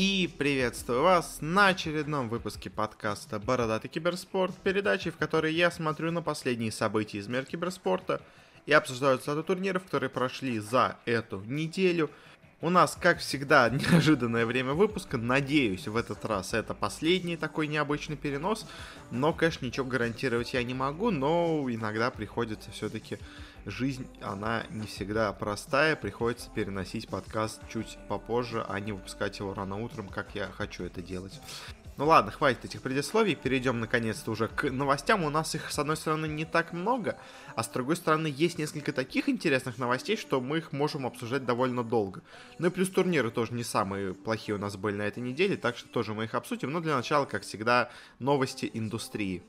И приветствую вас на очередном выпуске подкаста «Бородатый киберспорт», передачи, в которой я смотрю на последние события из мира киберспорта и обсуждаю статус турниров, которые прошли за эту неделю. У нас, как всегда, неожиданное время выпуска. Надеюсь, в этот раз это последний такой необычный перенос. Но, конечно, ничего гарантировать я не могу, но иногда приходится все-таки жизнь, она не всегда простая, приходится переносить подкаст чуть попозже, а не выпускать его рано утром, как я хочу это делать. Ну ладно, хватит этих предисловий, перейдем наконец-то уже к новостям. У нас их, с одной стороны, не так много, а с другой стороны, есть несколько таких интересных новостей, что мы их можем обсуждать довольно долго. Ну и плюс турниры тоже не самые плохие у нас были на этой неделе, так что тоже мы их обсудим. Но для начала, как всегда, новости индустрии.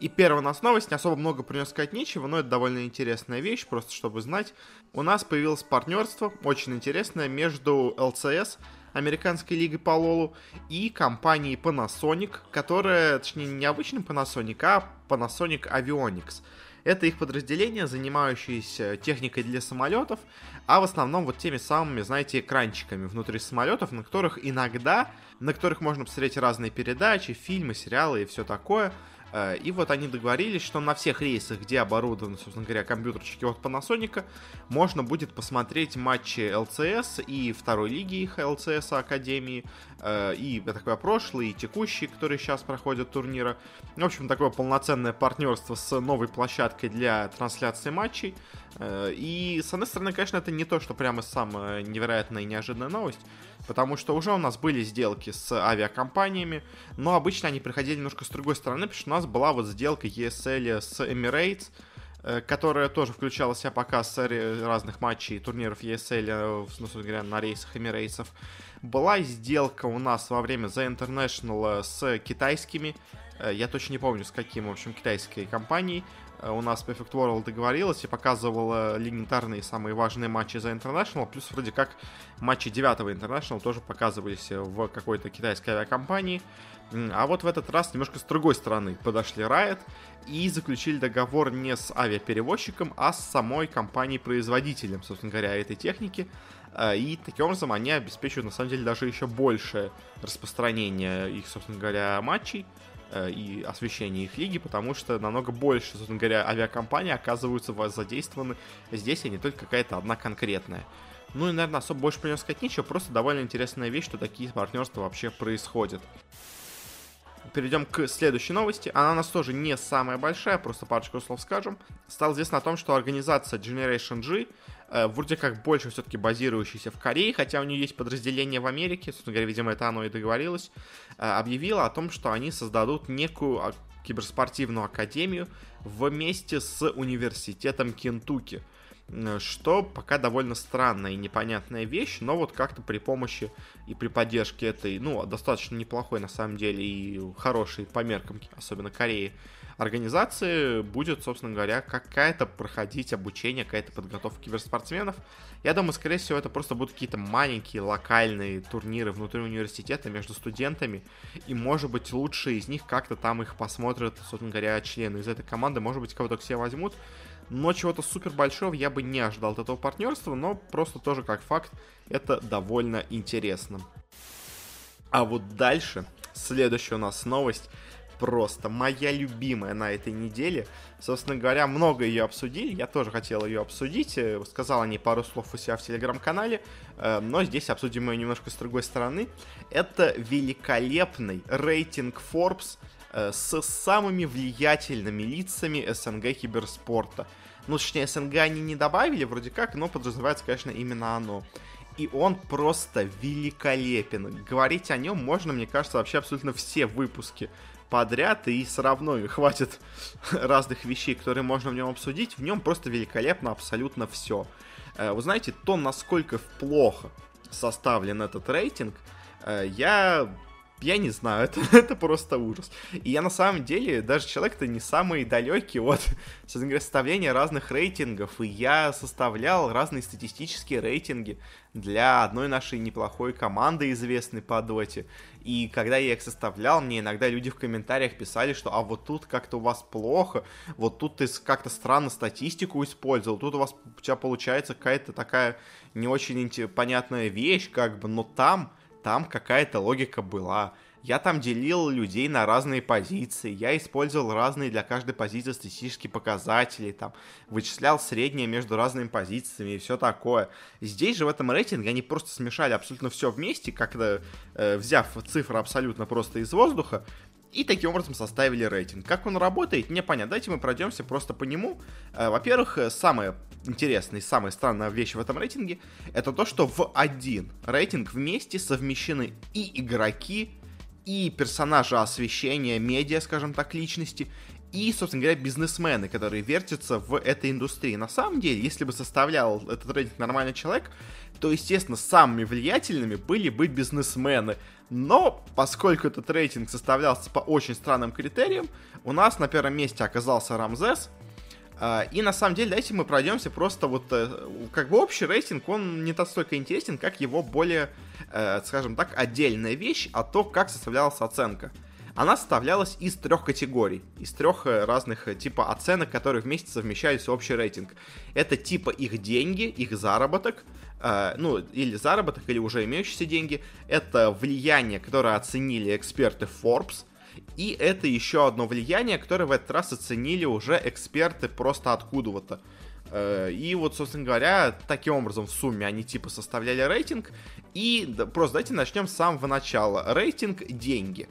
И первая у нас новость, не особо много про нее сказать нечего, но это довольно интересная вещь, просто чтобы знать. У нас появилось партнерство, очень интересное, между LCS, Американской лигой по Лолу, и компанией Panasonic, которая, точнее, не обычным Panasonic, а Panasonic Avionics. Это их подразделение, занимающееся техникой для самолетов, а в основном вот теми самыми, знаете, экранчиками внутри самолетов, на которых иногда, на которых можно посмотреть разные передачи, фильмы, сериалы и все такое – и вот они договорились, что на всех рейсах, где оборудованы, собственно говоря, компьютерчики от Panasonic, можно будет посмотреть матчи ЛЦС и второй лиги их ЛЦС Академии, э, и, я так понимаю, прошлые, и текущие, которые сейчас проходят турнира. В общем, такое полноценное партнерство с новой площадкой для трансляции матчей. Э, и, с одной стороны, конечно, это не то, что прямо самая невероятная и неожиданная новость, потому что уже у нас были сделки с авиакомпаниями, но обычно они приходили немножко с другой стороны, потому что у нас была вот сделка ESL с Emirates, э, которая тоже включала в себя показ разных матчей турниров ESL, э, ну, говоря, на рейсах Emirates. Была сделка у нас во время The International с китайскими, я точно не помню, с каким, в общем, китайской компанией, Э, у нас Perfect World договорилась и показывала легендарные самые важные матчи за International, плюс вроде как матчи 9 International тоже показывались в какой-то китайской авиакомпании. А вот в этот раз немножко с другой стороны подошли Riot и заключили договор не с авиаперевозчиком, а с самой компанией-производителем, собственно говоря, этой техники. Э, и таким образом они обеспечивают, на самом деле, даже еще большее распространение их, собственно говоря, матчей. Э, и освещение их лиги, потому что намного больше, собственно говоря, авиакомпаний оказываются задействованы здесь, а не только какая-то одна конкретная. Ну и, наверное, особо больше про него сказать нечего, просто довольно интересная вещь, что такие партнерства вообще происходят. Перейдем к следующей новости. Она у нас тоже не самая большая, просто парочку слов скажем. Стало известно о том, что организация Generation G Э, вроде как больше все-таки базирующийся в Корее, хотя у нее есть подразделение в Америке, собственно говоря, видимо, это оно и договорилось, э, объявила о том, что они создадут некую а, киберспортивную академию вместе с университетом Кентукки. Э, что пока довольно странная и непонятная вещь, но вот как-то при помощи и при поддержке этой, ну, достаточно неплохой на самом деле и хорошей по меркам, особенно Кореи, организации будет, собственно говоря, какая-то проходить обучение, какая-то подготовка киберспортсменов. Я думаю, скорее всего, это просто будут какие-то маленькие локальные турниры внутри университета между студентами, и, может быть, лучшие из них как-то там их посмотрят, собственно говоря, члены из этой команды, может быть, кого-то к себе возьмут. Но чего-то супер большого я бы не ожидал от этого партнерства, но просто тоже как факт, это довольно интересно. А вот дальше, следующая у нас новость – просто моя любимая на этой неделе. Собственно говоря, много ее обсудили, я тоже хотел ее обсудить, э, сказал о ней пару слов у себя в телеграм-канале, э, но здесь обсудим ее немножко с другой стороны. Это великолепный рейтинг Forbes с самыми влиятельными лицами СНГ киберспорта. Ну, точнее, СНГ они не добавили вроде как, но подразумевается, конечно, именно оно. И он просто великолепен. Говорить о нем можно, мне кажется, вообще абсолютно все выпуски подряд, и все равно хватит разных вещей, которые можно в нем обсудить. В нем просто великолепно абсолютно все. Э, вы знаете, то, насколько плохо составлен этот рейтинг, э, я я не знаю, это, это просто ужас. И я на самом деле, даже человек-то не самый далекий от составления разных рейтингов, и я составлял разные статистические рейтинги для одной нашей неплохой команды, известной по доте. И когда я их составлял, мне иногда люди в комментариях писали, что а вот тут как-то у вас плохо, вот тут ты как-то странно статистику использовал, тут у вас у тебя получается какая-то такая не очень понятная вещь, как бы, но там там какая-то логика была. Я там делил людей на разные позиции, я использовал разные для каждой позиции статистические показатели, там, вычислял среднее между разными позициями и все такое. Здесь же в этом рейтинге они просто смешали абсолютно все вместе, как-то э, взяв цифры абсолютно просто из воздуха, и таким образом составили рейтинг. Как он работает, непонятно. Давайте мы пройдемся просто по нему. Э, во-первых, э, самое интересная и самая странная вещь в этом рейтинге, это то, что в один рейтинг вместе совмещены и игроки, и персонажи освещения, медиа, скажем так, личности, и, собственно говоря, бизнесмены, которые вертятся в этой индустрии. На самом деле, если бы составлял этот рейтинг нормальный человек, то, естественно, самыми влиятельными были бы бизнесмены. Но, поскольку этот рейтинг составлялся по очень странным критериям, у нас на первом месте оказался Рамзес, а, и на самом деле, давайте мы пройдемся просто вот, э, как бы общий рейтинг, он не настолько интересен, как его более, э, скажем так, отдельная вещь, а то, как составлялась оценка. Она составлялась из трех категорий, из трех э, разных типа оценок, которые вместе совмещались в общий рейтинг. Это типа их деньги, их заработок, ну, или заработок, или уже имеющиеся деньги. Это влияние, которое оценили эксперты Forbes, и это еще одно влияние, которое в этот раз оценили уже эксперты просто откуда-то. Э, и вот, собственно говоря, таким образом в сумме они типа составляли рейтинг. И просто давайте начнем с самого начала. Рейтинг деньги.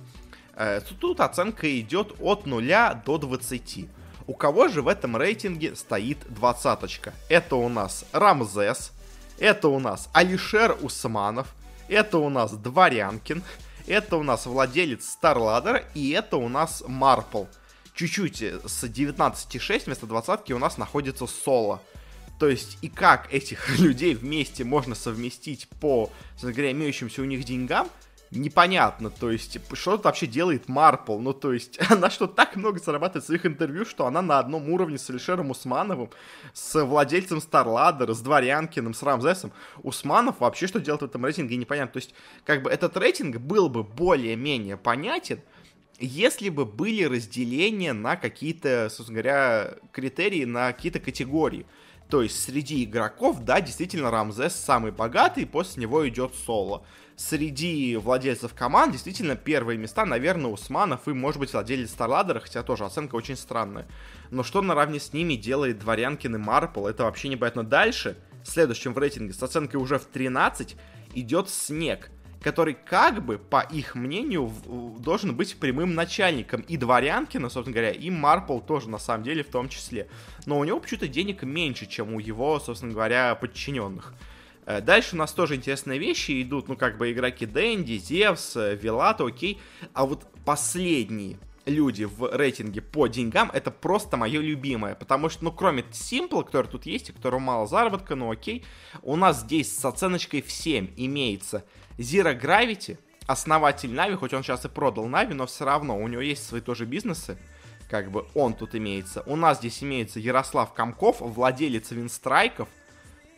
Э, тут оценка идет от 0 до 20. У кого же в этом рейтинге стоит двадцаточка? Это у нас Рамзес, это у нас Алишер Усманов, это у нас Дворянкин, это у нас владелец StarLadder, и это у нас Марпл. Чуть-чуть э, с 19,6 вместо 20 у нас находится Соло. То есть, и как этих людей вместе можно совместить по, говоря, имеющимся у них деньгам, непонятно, то есть, что тут вообще делает Марпл, ну, то есть, она что, так много зарабатывает в своих интервью, что она на одном уровне с Алишером Усмановым, с владельцем Старладера, с Дворянкиным, с Рамзесом. Усманов вообще что делает в этом рейтинге, непонятно. То есть, как бы, этот рейтинг был бы более-менее понятен, если бы были разделения на какие-то, собственно говоря, критерии, на какие-то категории. То есть среди игроков, да, действительно Рамзес самый богатый, после него идет Соло среди владельцев команд действительно первые места, наверное, Усманов и, может быть, владелец Старладера, хотя тоже оценка очень странная. Но что наравне с ними делает Дворянкин и Марпл, это вообще непонятно. Дальше, следующим в рейтинге, с оценкой уже в 13, идет Снег, который как бы, по их мнению, должен быть прямым начальником и Дворянкина, собственно говоря, и Марпл тоже, на самом деле, в том числе. Но у него почему-то денег меньше, чем у его, собственно говоря, подчиненных. Э, дальше у нас тоже интересные вещи идут, ну, как бы игроки Дэнди, Зевс, э, Вилата, окей. А вот последние люди в рейтинге по деньгам, это просто мое любимое. Потому что, ну, кроме Simple, который тут есть, у которого мало заработка, ну окей, у нас здесь с оценочкой в 7 имеется Zero Gravity, основатель Нави, хоть он сейчас и продал Нави, но все равно у него есть свои тоже бизнесы, как бы он тут имеется. У нас здесь имеется Ярослав Комков, владелец Винстрайков,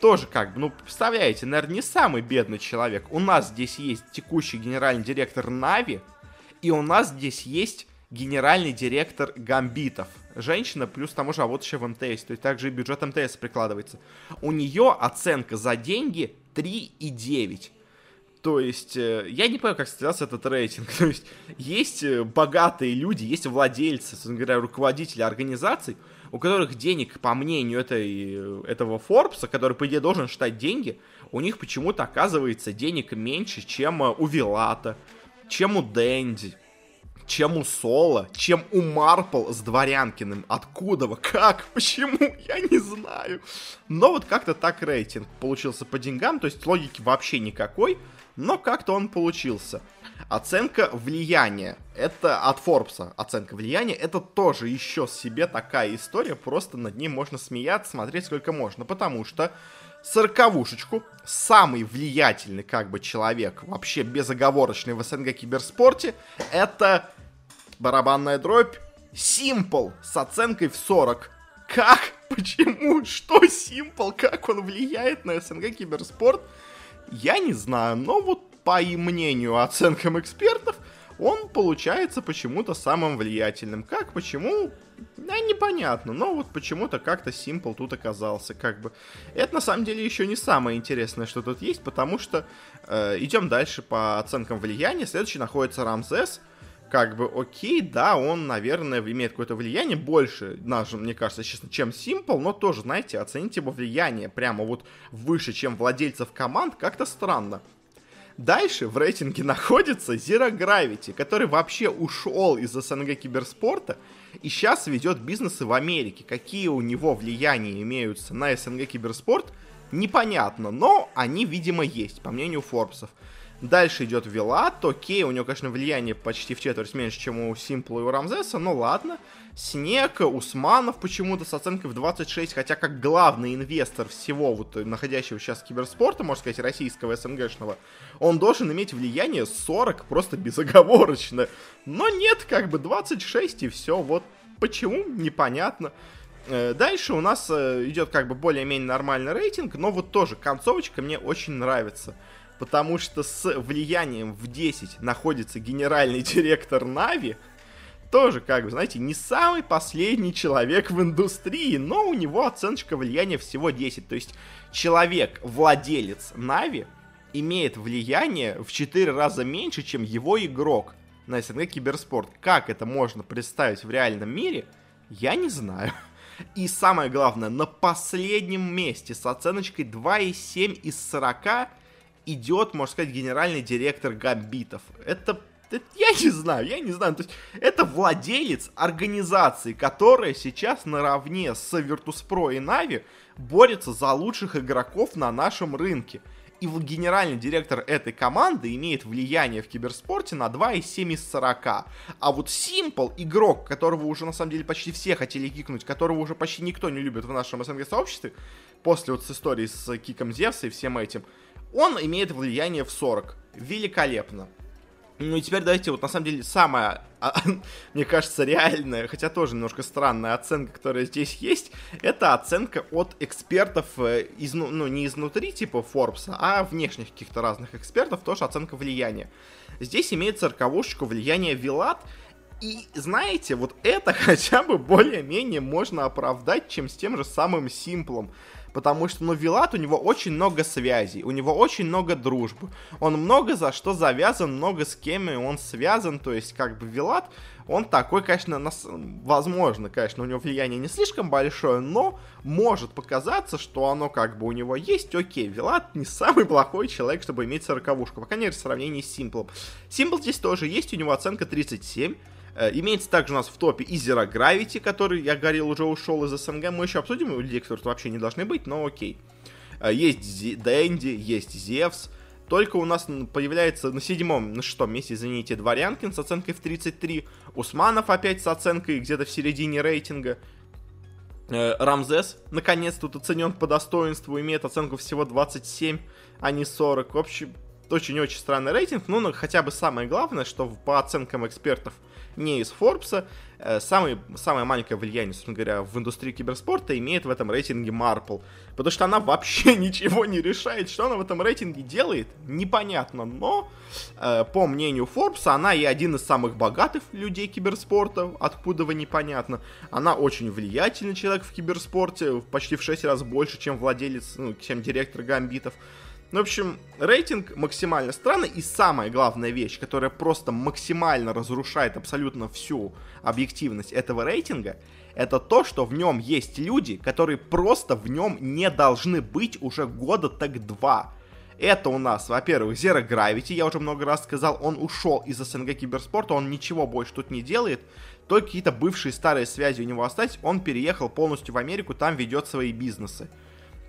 тоже как бы, ну, представляете, наверное, не самый бедный человек. У нас здесь есть текущий генеральный директор Нави, и у нас здесь есть генеральный директор Гамбитов. Женщина, плюс тому же, а вот еще в МТС, то есть также и бюджет МТС прикладывается. У нее оценка за деньги 3,9. То есть, э, я не понимаю, как состоялся этот рейтинг. То есть, есть э, богатые люди, есть владельцы, говоря, руководители организаций, у которых денег, по мнению этой, этого Форбса, который, по идее, должен считать деньги, у них почему-то оказывается денег меньше, чем э, у Вилата, чем у Дэнди, чем у Соло, чем у Марпл с Дворянкиным. Откуда? Как? Почему? Я не знаю. Но вот как-то так рейтинг получился по деньгам, то есть логики вообще никакой, но как-то он получился. Оценка влияния. Это от Форбса оценка влияния. Это тоже еще себе такая история. Просто над ней можно смеяться, смотреть сколько можно. Потому что сороковушечку самый влиятельный как бы человек, вообще безоговорочный в СНГ киберспорте, это барабанная дробь Simple с оценкой в 40. Как? Почему? Что Simple? Как он влияет на СНГ киберспорт? Я не знаю, но вот по и мнению, оценкам экспертов, он получается почему-то самым влиятельным. Как, почему, да, непонятно, но вот почему-то как-то Simple тут оказался, как бы. Это на самом деле еще не самое интересное, что тут есть, потому что э, идем дальше по оценкам влияния. Следующий находится Рамзес, как бы окей, да, он, наверное, имеет какое-то влияние больше, даже, мне кажется, честно, чем Simple, но тоже, знаете, оценить его влияние прямо вот выше, чем владельцев команд, как-то странно. Дальше в рейтинге находится Zero Gravity, который вообще ушел из СНГ киберспорта и сейчас ведет бизнесы в Америке. Какие у него влияния имеются на СНГ киберспорт, непонятно, но они, видимо, есть, по мнению Форбсов. Дальше идет Вилат, окей, у него, конечно, влияние почти в четверть меньше, чем у Симпла и у Рамзеса, но ладно. Снег, Усманов почему-то с оценкой в 26, хотя как главный инвестор всего вот находящего сейчас киберспорта, можно сказать, российского СНГшного, он должен иметь влияние 40 просто безоговорочно. Но нет, как бы 26 и все, вот почему, непонятно. Э, дальше у нас э, идет как бы более-менее нормальный рейтинг, но вот тоже концовочка мне очень нравится потому что с влиянием в 10 находится генеральный директор Нави, тоже, как бы, знаете, не самый последний человек в индустрии, но у него оценочка влияния всего 10. То есть человек, владелец Нави, имеет влияние в 4 раза меньше, чем его игрок на СНГ Киберспорт. Как это можно представить в реальном мире, я не знаю. И самое главное, на последнем месте с оценочкой 2,7 из 40 идет, можно сказать, генеральный директор Гамбитов. Это, я не знаю, я не знаю. То есть это владелец организации, которая сейчас наравне с Virtus.pro и Na'Vi борется за лучших игроков на нашем рынке. И генеральный директор этой команды имеет влияние в киберспорте на 2,7 из 40. А вот Simple, игрок, которого уже на самом деле почти все хотели кикнуть, которого уже почти никто не любит в нашем СНГ-сообществе, после вот с историей с киком Зевса и всем этим, он имеет влияние в 40. Великолепно. Ну и теперь давайте вот на самом деле самая, мне кажется, реальная, хотя тоже немножко странная оценка, которая здесь есть, это оценка от экспертов, э, из, ну, ну не изнутри типа Forbes, а внешних каких-то разных экспертов, тоже оценка влияния. Здесь имеется роковушечку влияния Вилат, и знаете, вот это хотя бы более-менее можно оправдать, чем с тем же самым Симплом потому что, ну, Вилат, у него очень много связей, у него очень много дружбы, он много за что завязан, много с кем он связан, то есть, как бы, Вилат, он такой, конечно, нас... возможно, конечно, у него влияние не слишком большое, но может показаться, что оно как бы у него есть, окей, Вилат не самый плохой человек, чтобы иметь сороковушку, по крайней мере, в сравнении с Симплом. Симпл здесь тоже есть, у него оценка 37, Э, имеется также у нас в топе и Zero Gravity, который, я говорил, уже ушел из СНГ. Мы еще обсудим людей, которые вообще не должны быть, но окей. Э, есть Дэнди, есть Зевс. Только у нас появляется на седьмом, на шестом месте, извините, Дворянкин с оценкой в 33. Усманов опять с оценкой где-то в середине рейтинга. Э, Рамзес, наконец, тут оценен по достоинству, имеет оценку всего 27, а не 40. В общем, очень-очень странный рейтинг, ну, но хотя бы самое главное, что по оценкам экспертов не из Форбса, э, самый, самое маленькое влияние, собственно говоря, в индустрии киберспорта имеет в этом рейтинге Marple. Потому что она вообще ничего не решает. Что она в этом рейтинге делает, непонятно. Но, э, по мнению Форбса, она и один из самых богатых людей киберспорта, откуда вы непонятно. Она очень влиятельный человек в киберспорте, почти в 6 раз больше, чем владелец, ну, чем директор Гамбитов. Ну, в общем, рейтинг максимально странный. И самая главная вещь, которая просто максимально разрушает абсолютно всю объективность этого рейтинга, это то, что в нем есть люди, которые просто в нем не должны быть уже года так два. Это у нас, во-первых, Zero Gravity, я уже много раз сказал, он ушел из СНГ киберспорта, он ничего больше тут не делает, только какие-то бывшие старые связи у него остались, он переехал полностью в Америку, там ведет свои бизнесы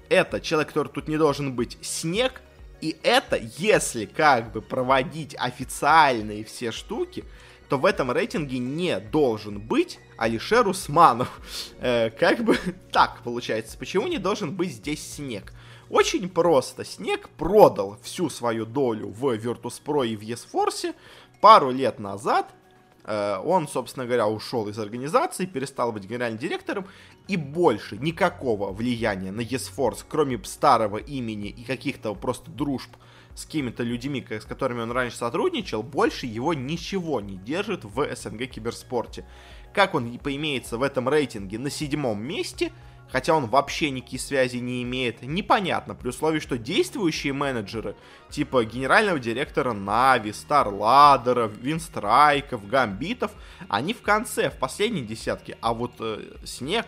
это человек, который тут не должен быть, снег, и это, если как бы проводить официальные все штуки, то в этом рейтинге не должен быть Алишер Усманов. Э, как бы так получается. Почему не должен быть здесь Снег? Очень просто. Снег продал всю свою долю в Virtus.pro и в ESForce пару лет назад Э, он, собственно говоря, ушел из организации, перестал быть генеральным директором, и больше никакого влияния на ESForce, кроме старого имени и каких-то просто дружб с какими-то людьми, с которыми он раньше сотрудничал, больше его ничего не держит в СНГ киберспорте. как он поимеется в этом рейтинге на седьмом месте, хотя он вообще никакие связи не имеет, непонятно, при условии, что действующие менеджеры, типа генерального директора Нави, Старладера, Винстрайков, Гамбитов, они в конце, в последней десятке, а вот э, Снег,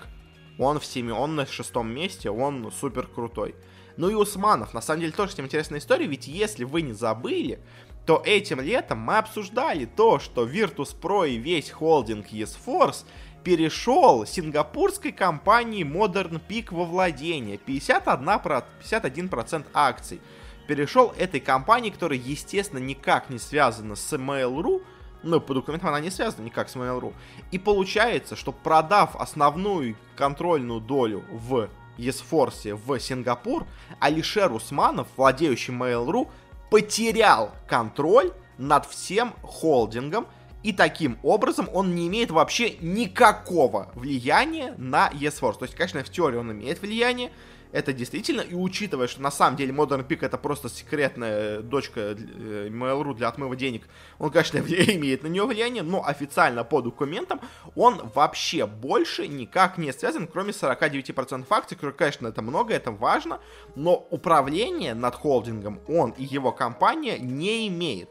он в семи, он на шестом месте, он супер крутой. Ну и Усманов, на самом деле, тоже с ним интересная история, ведь если вы не забыли, то этим летом мы обсуждали то, что Virtus.pro и весь холдинг ESForce перешел сингапурской компании Modern Peak во владение. 51%, 51% акций перешел этой компании, которая, естественно, никак не связана с Mail.ru, ну, по документам она не связана никак с Mail.ru. И получается, что продав основную контрольную долю в Есфорсе в Сингапур, Алишер Усманов, владеющий Mail.ru, потерял контроль над всем холдингом, и таким образом он не имеет вообще никакого влияния на eSforce. То есть, конечно, в теории он имеет влияние, это действительно, и учитывая, что на самом деле Modern Peak это просто секретная дочка э, Mail.ru для отмыва денег, он, конечно, имеет на нее влияние, но официально по документам он вообще больше никак не связан, кроме 49% акций, которые, конечно, это много, это важно, но управление над холдингом он и его компания не имеет.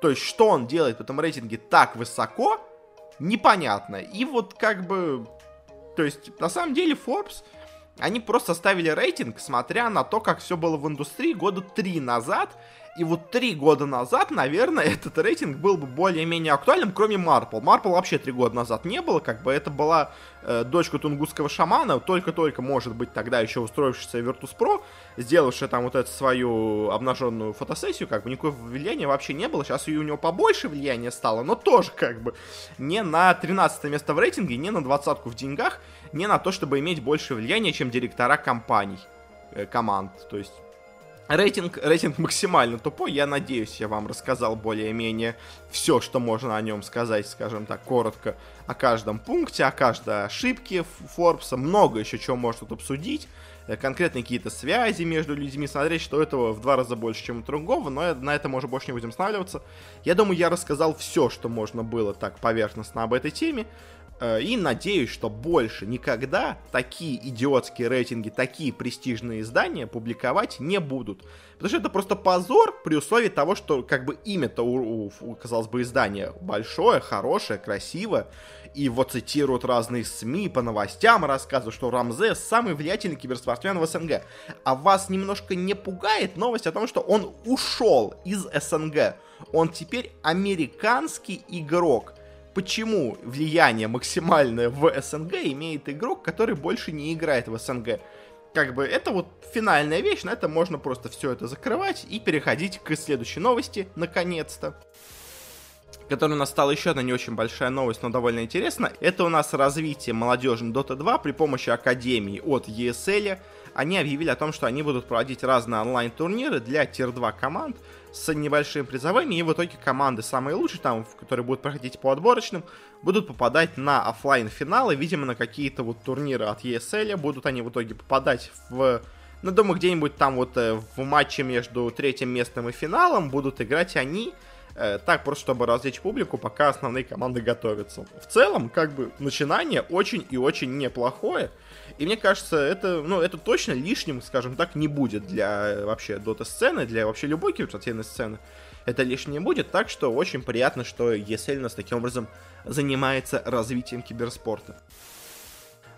То есть, что он делает в этом рейтинге так высоко, непонятно. И вот как бы... То есть, на самом деле, Forbes они просто ставили рейтинг, смотря на то, как все было в индустрии года три назад. И вот три года назад, наверное, этот рейтинг был бы более-менее актуальным, кроме Марпл. Марпл вообще три года назад не было, как бы это была э, дочка тунгусского шамана, только-только, может быть, тогда еще устроившаяся Virtus.pro, сделавшая там вот эту свою обнаженную фотосессию, как бы никакого влияния вообще не было. Сейчас и у него побольше влияния стало, но тоже как бы не на 13 место в рейтинге, не на двадцатку в деньгах не на то, чтобы иметь больше влияния, чем директора компаний, э, команд. То есть Рейтинг, рейтинг максимально тупой, я надеюсь, я вам рассказал более-менее все, что можно о нем сказать, скажем так, коротко, о каждом пункте, о каждой ошибке Форбса, много еще чего можно тут обсудить, э, конкретные какие-то связи между людьми, смотреть, что этого в два раза больше, чем у другого, но на этом уже больше не будем останавливаться. Я думаю, я рассказал все, что можно было так поверхностно об этой теме. Э, и надеюсь, что больше никогда такие идиотские рейтинги, такие престижные издания публиковать не будут. Потому что это просто позор при условии того, что как бы имя-то у, у, казалось бы, издания большое, хорошее, красивое. И его цитируют разные СМИ, по новостям рассказывают, что Рамзес самый влиятельный киберспортсмен в СНГ. А вас немножко не пугает новость о том, что он ушел из СНГ. Он теперь американский игрок почему влияние максимальное в СНГ имеет игрок, который больше не играет в СНГ. Как бы это вот финальная вещь, на это можно просто все это закрывать и переходить к следующей новости, наконец-то которая у нас стала еще одна не очень большая новость, но довольно интересно. Это у нас развитие молодежи Dota 2 при помощи Академии от ESL. Они объявили о том, что они будут проводить разные онлайн-турниры для тир-2 команд с небольшими призовыми, и в итоге команды самые лучшие, там, которые будут проходить по отборочным, будут попадать на офлайн финалы видимо, на какие-то вот турниры от ESL, будут они в итоге попадать в ну, думаю, где-нибудь там вот э, в матче между третьим местом и финалом будут играть они, э, так просто чтобы развлечь публику, пока основные команды готовятся. В целом, как бы, начинание очень и очень неплохое, и мне кажется, это, ну, это точно лишним, скажем так, не будет для э, вообще дота-сцены, для вообще любой киберспортивной сцены. Это лишним не будет, так что очень приятно, что ESL нас таким образом занимается развитием киберспорта.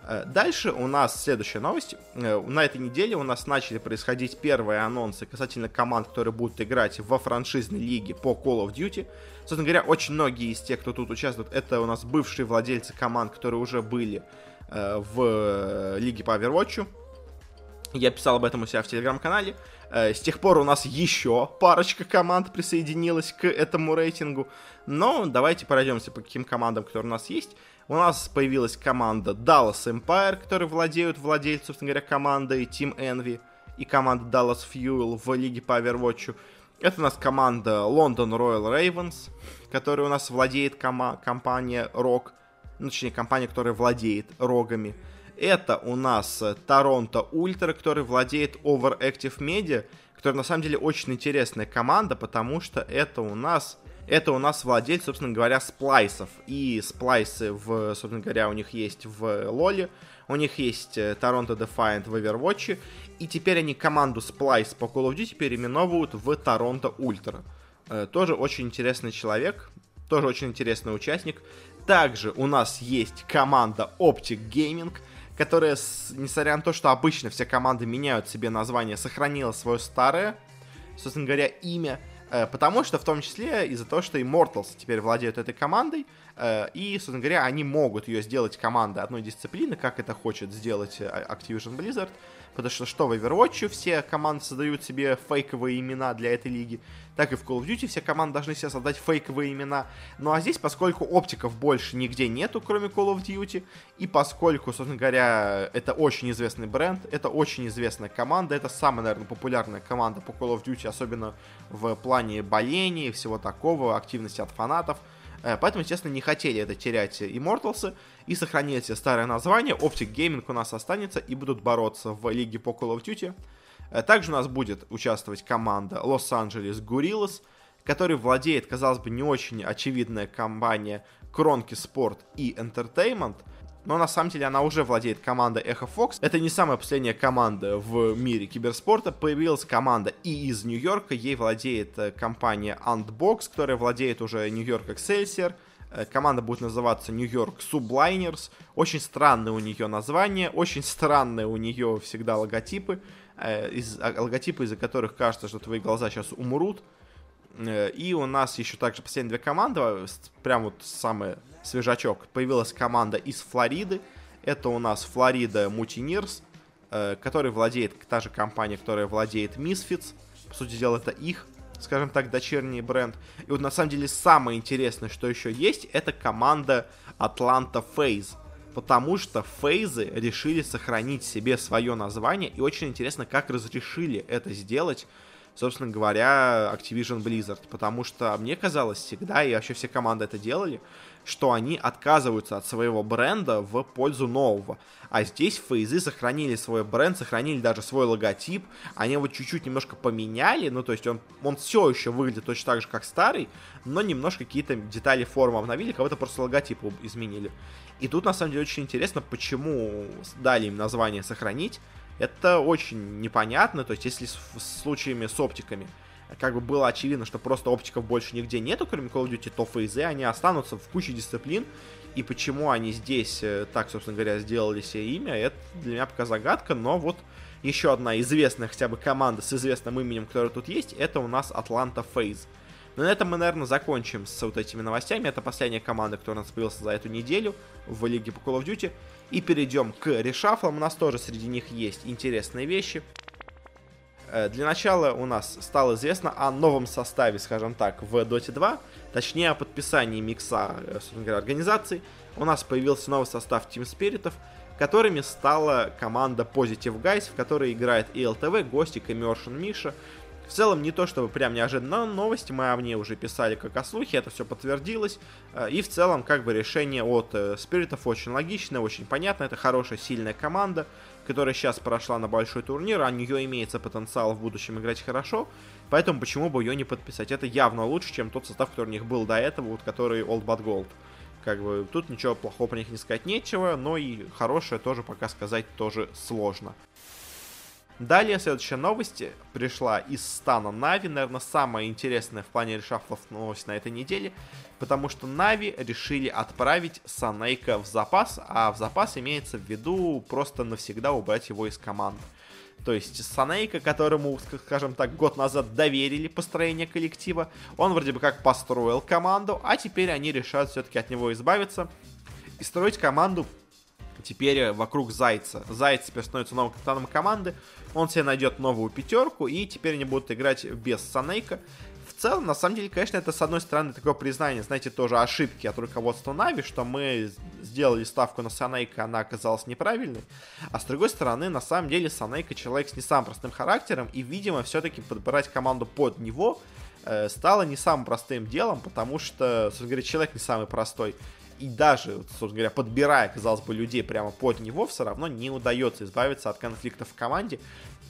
Э, дальше у нас следующая новость. Э, на этой неделе у нас начали происходить первые анонсы касательно команд, которые будут играть во франшизной лиге по Call of Duty. Собственно говоря, очень многие из тех, кто тут участвует, это у нас бывшие владельцы команд, которые уже были в э, лиге по Overwatch. Я писал об этом у себя в телеграм-канале. Э, с тех пор у нас еще парочка команд присоединилась к этому рейтингу. Но давайте пройдемся по каким командам, которые у нас есть. У нас появилась команда Dallas Empire, которые владеют владельцем, собственно говоря, командой Team Envy и команда Dallas Fuel в лиге по Overwatch. Это у нас команда London Royal Ravens, которая у нас владеет кома- компания Rock ну, точнее, компания, которая владеет рогами. Это у нас Торонто Ультра, который владеет Overactive Media, которая на самом деле очень интересная команда, потому что это у нас это у нас владелец, собственно говоря, сплайсов. И сплайсы, в, собственно говоря, у них есть в Лоле, у них есть Toronto Defiant в Overwatch, и теперь они команду Splice по Call of Duty переименовывают в Toronto Ultra. Тоже очень интересный человек, тоже очень интересный участник. Также у нас есть команда Optic Gaming, которая, несмотря на то, что обычно все команды меняют себе название, сохранила свое старое, собственно говоря, имя, э, потому что в том числе из-за того, что Immortals теперь владеют этой командой, э, и, собственно говоря, они могут ее сделать командой одной дисциплины, как это хочет сделать э, Activision Blizzard, Потому что что в Overwatch все команды создают себе фейковые имена для этой лиги, так и в Call of Duty все команды должны себе создать фейковые имена. Ну а здесь, поскольку оптиков больше нигде нету, кроме Call of Duty, и поскольку, собственно говоря, это очень известный бренд, это очень известная команда, это самая, наверное, популярная команда по Call of Duty, особенно в плане болений и всего такого, активности от фанатов – поэтому, естественно, не хотели это терять Immortals и сохранили себе старое название. Optic Gaming у нас останется и будут бороться в лиге по Call of Duty. Э, также у нас будет участвовать команда Los Angeles Gorillas, который владеет, казалось бы, не очень очевидная компания Кронки Спорт и Entertainment – но на самом деле она уже владеет командой Echo Fox. Это не самая последняя команда в мире киберспорта. Появилась команда и из Нью-Йорка, ей владеет э, компания Antbox, которая владеет уже Нью-Йорк Excelsior. Э, команда будет называться Нью-Йорк Subliners. Очень странное у нее название, очень странные у нее всегда логотипы. Э, из, а, логотипы, из-за которых кажется, что твои глаза сейчас умрут. И у нас еще также последние две команды, прям вот самые свежачок. Появилась команда из Флориды. Это у нас Флорида Мутинирс, э, который владеет, та же компания, которая владеет Misfits. По сути дела, это их, скажем так, дочерний бренд. И вот на самом деле самое интересное, что еще есть, это команда Atlanta Phase. Потому что фейзы решили сохранить себе свое название. И очень интересно, как разрешили это сделать собственно говоря, Activision Blizzard. Потому что мне казалось всегда, и вообще все команды это делали, что они отказываются от своего бренда в пользу нового. А здесь фейзы сохранили свой бренд, сохранили даже свой логотип. Они его чуть-чуть немножко поменяли. Ну, то есть он, он все еще выглядит точно так же, как старый, но немножко какие-то детали формы обновили, кого-то просто логотип изменили. И тут, на самом деле, очень интересно, почему дали им название сохранить. Это очень непонятно. То есть, если с, с случаями с оптиками как бы было очевидно, что просто оптиков больше нигде нету, кроме Call of Duty, то фейзы, они останутся в куче дисциплин, и почему они здесь э, так, собственно говоря, сделали себе имя, это для меня пока загадка, но вот еще одна известная хотя бы команда с известным именем, которая тут есть, это у нас Atlanta Phase. Но на этом мы, наверное, закончим с вот этими новостями. Это последняя команда, которая у нас появилась за эту неделю в лиге по Call of Duty. И перейдем к решафлам. У нас тоже среди них есть интересные вещи. Э, для начала у нас стало известно о новом составе, скажем так, в Dota 2, точнее о подписании микса э, говоря, организаций. У нас появился новый состав Team Spirit, которыми стала команда Positive Guys, в которой играет и ЛТВ, Гостик и Мершин Миша. В целом, не то чтобы прям неожиданно новости, мы о ней уже писали как о слухе, это все подтвердилось. Э, и в целом, как бы решение от Спиритов очень логичное, очень понятно, это хорошая, сильная команда, которая сейчас прошла на большой турнир, а у нее имеется потенциал в будущем играть хорошо, поэтому почему бы ее не подписать? Это явно лучше, чем тот состав, который у них был до этого, вот который Old But Gold. Как бы тут ничего плохого про них не сказать нечего, но и хорошее тоже пока сказать тоже сложно. Далее, следующая новость пришла из стана Нави, наверное, самая интересная в плане решафлов новость на этой неделе, потому что Нави решили отправить Санейка в запас, а в запас имеется в виду просто навсегда убрать его из команды. То есть Санейка, которому, скажем так, год назад доверили построение коллектива, он вроде бы как построил команду, а теперь они решают все-таки от него избавиться и строить команду теперь вокруг Зайца. Зайц теперь становится новым капитаном команды, он себе найдет новую пятерку, и теперь они будут играть без Санейка. В целом, на самом деле, конечно, это, с одной стороны, такое признание, знаете, тоже ошибки от руководства Нави, что мы сделали ставку на Санейка, она оказалась неправильной. А с другой стороны, на самом деле, Санейка человек с не самым простым характером, и, видимо, все-таки подбирать команду под него э, стало не самым простым делом, потому что, собственно говоря, человек не самый простой и даже, собственно говоря, подбирая, казалось бы, людей прямо под него, все равно не удается избавиться от конфликтов в команде.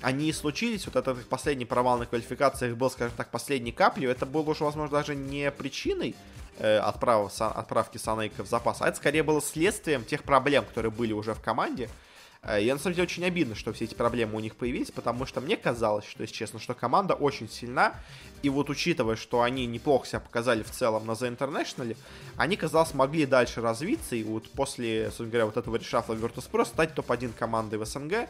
они и случились, вот этот последний провал на квалификациях был, скажем так, последней каплей, это было уже, возможно, даже не причиной э, отправ, отправки Санейка в запас, а это скорее было следствием тех проблем, которые были уже в команде, я на самом деле очень обидно, что все эти проблемы у них появились, потому что мне казалось, что, если честно, что команда очень сильна, и вот учитывая, что они неплохо себя показали в целом на The International, они, казалось, могли дальше развиться, и вот после, собственно говоря, вот этого решафла Virtus.pro стать топ-1 командой в СНГ,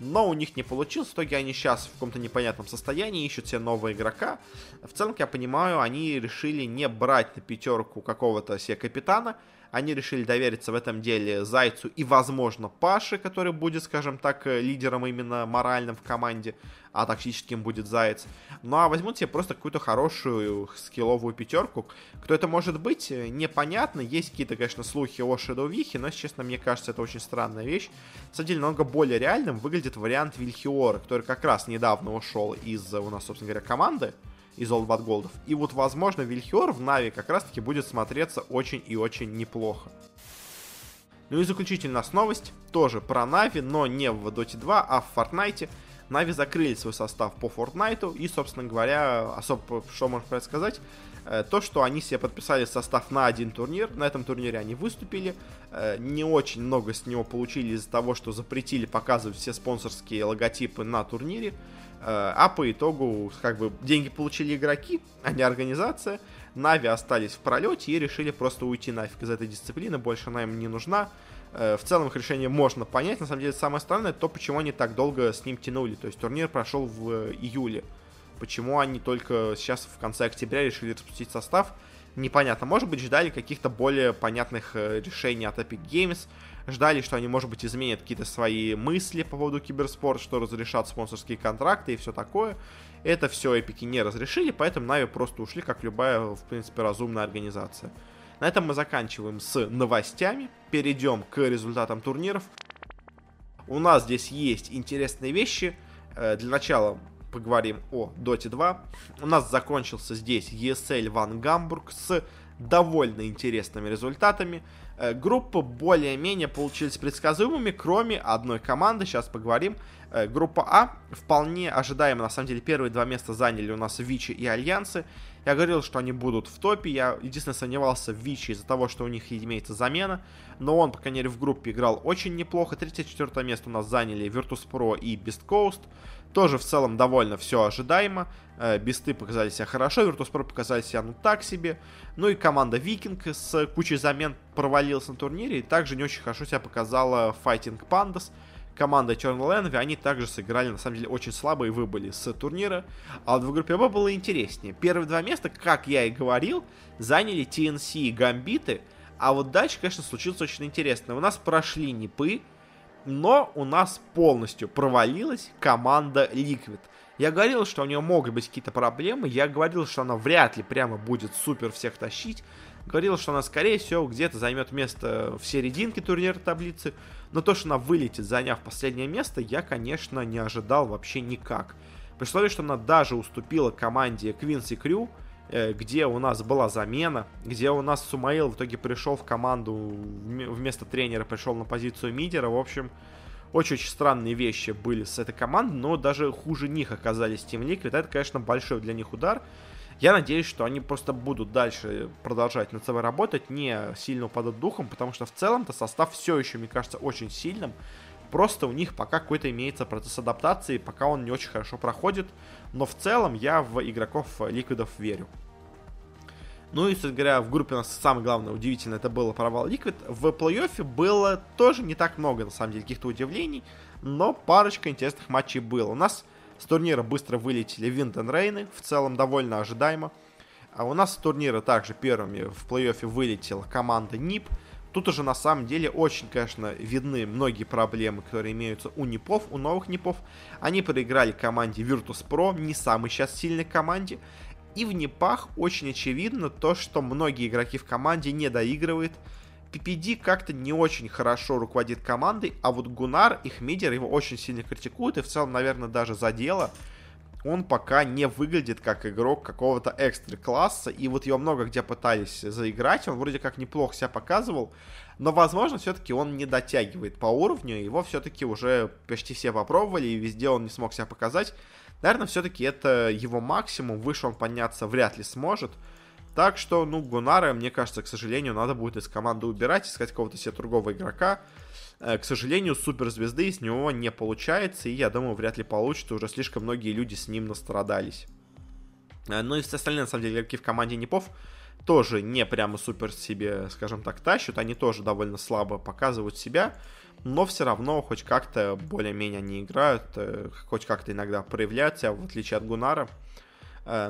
но у них не получилось. В итоге они сейчас в каком-то непонятном состоянии, ищут себе нового игрока. В целом, как я понимаю, они решили не брать на пятерку какого-то себе капитана, они решили довериться в этом деле Зайцу и, возможно, Паше, который будет, скажем так, э, лидером именно моральным в команде, а тактическим будет Заяц. Ну а возьмут себе просто какую-то хорошую скилловую пятерку. Кто это может быть, э, непонятно. Есть какие-то, конечно, слухи о Шедовихе, но, если честно, мне кажется, это очень странная вещь. На самом намного более реальным выглядит вариант Вильхиора, который как раз недавно ушел из, э, у нас, собственно говоря, команды из Old Bad Goldов. И вот, возможно, Вильхиор в Нави как раз-таки будет смотреться очень и очень неплохо. Ну и заключительная новость, тоже про Нави, но не в Dota 2, а в Fortnite. Нави закрыли свой состав по Fortnite, и, собственно говоря, особо что можно сказать, э, то, что они себе подписали состав на один турнир, на этом турнире они выступили, э, не очень много с него получили из-за того, что запретили показывать все спонсорские логотипы на турнире, а по итогу, как бы, деньги получили игроки, а не организация. Нави остались в пролете и решили просто уйти нафиг из этой дисциплины, больше она им не нужна. Э, в целом их решение можно понять. На самом деле, самое странное то, почему они так долго с ним тянули. То есть турнир прошел в июле. Почему они только сейчас в конце октября решили распустить состав, непонятно. Может быть, ждали каких-то более понятных э, решений от Epic Games, ждали, что они, может быть, изменят какие-то свои мысли по поводу киберспорта, что разрешат спонсорские контракты и все такое. Это все эпики не разрешили, поэтому Нави просто ушли, как любая, в принципе, разумная организация. На этом мы заканчиваем с новостями, перейдем к результатам турниров. У нас здесь есть интересные вещи. Э, для начала поговорим о Dota 2. У нас закончился здесь ESL Ван Гамбург с довольно интересными результатами. Э, группы более-менее получились предсказуемыми, кроме одной команды, сейчас поговорим. Э, группа А вполне ожидаемо, на самом деле, первые два места заняли у нас Вичи и Альянсы. Я говорил, что они будут в топе, я единственное сомневался в Вичи из-за того, что у них имеется замена, но он, по крайней мере, в группе играл очень неплохо. 34 место у нас заняли Virtus.pro и Beast Coast. Тоже в целом довольно все ожидаемо. Э, Бесты показали себя хорошо, Virtus.pro показали себя ну так себе. Ну и команда Викинг с кучей замен провалилась на турнире. И также не очень хорошо себя показала Fighting Pandas. Команда Eternal Envy, они также сыграли, на самом деле, очень слабо и выбыли с турнира. А вот в группе Б было интереснее. Первые два места, как я и говорил, заняли TNC и Гамбиты. А вот дальше, конечно, случилось очень интересно. У нас прошли Нипы, но у нас полностью провалилась команда Liquid. Я говорил, что у нее могут быть какие-то проблемы, я говорил, что она вряд ли прямо будет супер всех тащить, говорил, что она, скорее всего, где-то займет место в серединке турнира таблицы, но то, что она вылетит, заняв последнее место, я, конечно, не ожидал вообще никак. При условии, что она даже уступила команде Quincy Crew, Э, где у нас была замена, где у нас Сумаил в итоге пришел в команду, вместо тренера пришел на позицию мидера. В общем, очень-очень странные вещи были с этой командой, но даже хуже них оказались Team Liquid. Это, конечно, большой для них удар. Я надеюсь, что они просто будут дальше продолжать над собой работать, не сильно упадут духом, потому что в целом-то состав все еще, мне кажется, очень сильным. Просто у них пока какой-то имеется процесс адаптации, пока он не очень хорошо проходит. Но в целом я в игроков Ликвидов верю. Ну и, кстати говоря, в группе у нас самое главное, удивительно, это было провал Ликвид. В плей-оффе было тоже не так много, на самом деле, каких-то удивлений, но парочка интересных матчей было. У нас с турнира быстро вылетели Wind and Rain ы, в целом довольно ожидаемо. А у нас с турнира также первыми в плей-оффе вылетела команда NiP. Тут уже на самом деле очень, конечно, видны многие проблемы, которые имеются у НИПов, у новых НИПов. Они проиграли команде Virtus.pro, не самой сейчас сильной команде. И в НИПах очень очевидно то, что многие игроки в команде не доигрывают. PPD как-то не очень хорошо руководит командой, а вот Гунар, их мидер, его очень сильно критикуют и в целом, наверное, даже за дело. он пока не выглядит как игрок какого-то экстра класса, и вот его много где пытались заиграть, он вроде как неплохо себя показывал, но, возможно, все-таки он не дотягивает по уровню, его все-таки уже почти все попробовали, и везде он не смог себя показать. Наверное, все-таки это его максимум, выше он подняться вряд ли сможет. Так что, ну, Гунара, мне кажется, к сожалению, надо будет из команды убирать, искать какого-то себе другого игрока. Э, к сожалению, суперзвезды из него не получается, и я думаю, вряд ли получится, уже слишком многие люди с ним настрадались. Э, ну и все остальные, на самом деле, игроки в команде Непов тоже не прямо супер себе, скажем так, тащат, они тоже довольно слабо показывают себя, но все равно хоть как-то более-менее они играют, э, хоть как-то иногда проявляют себя, в отличие от Гунара.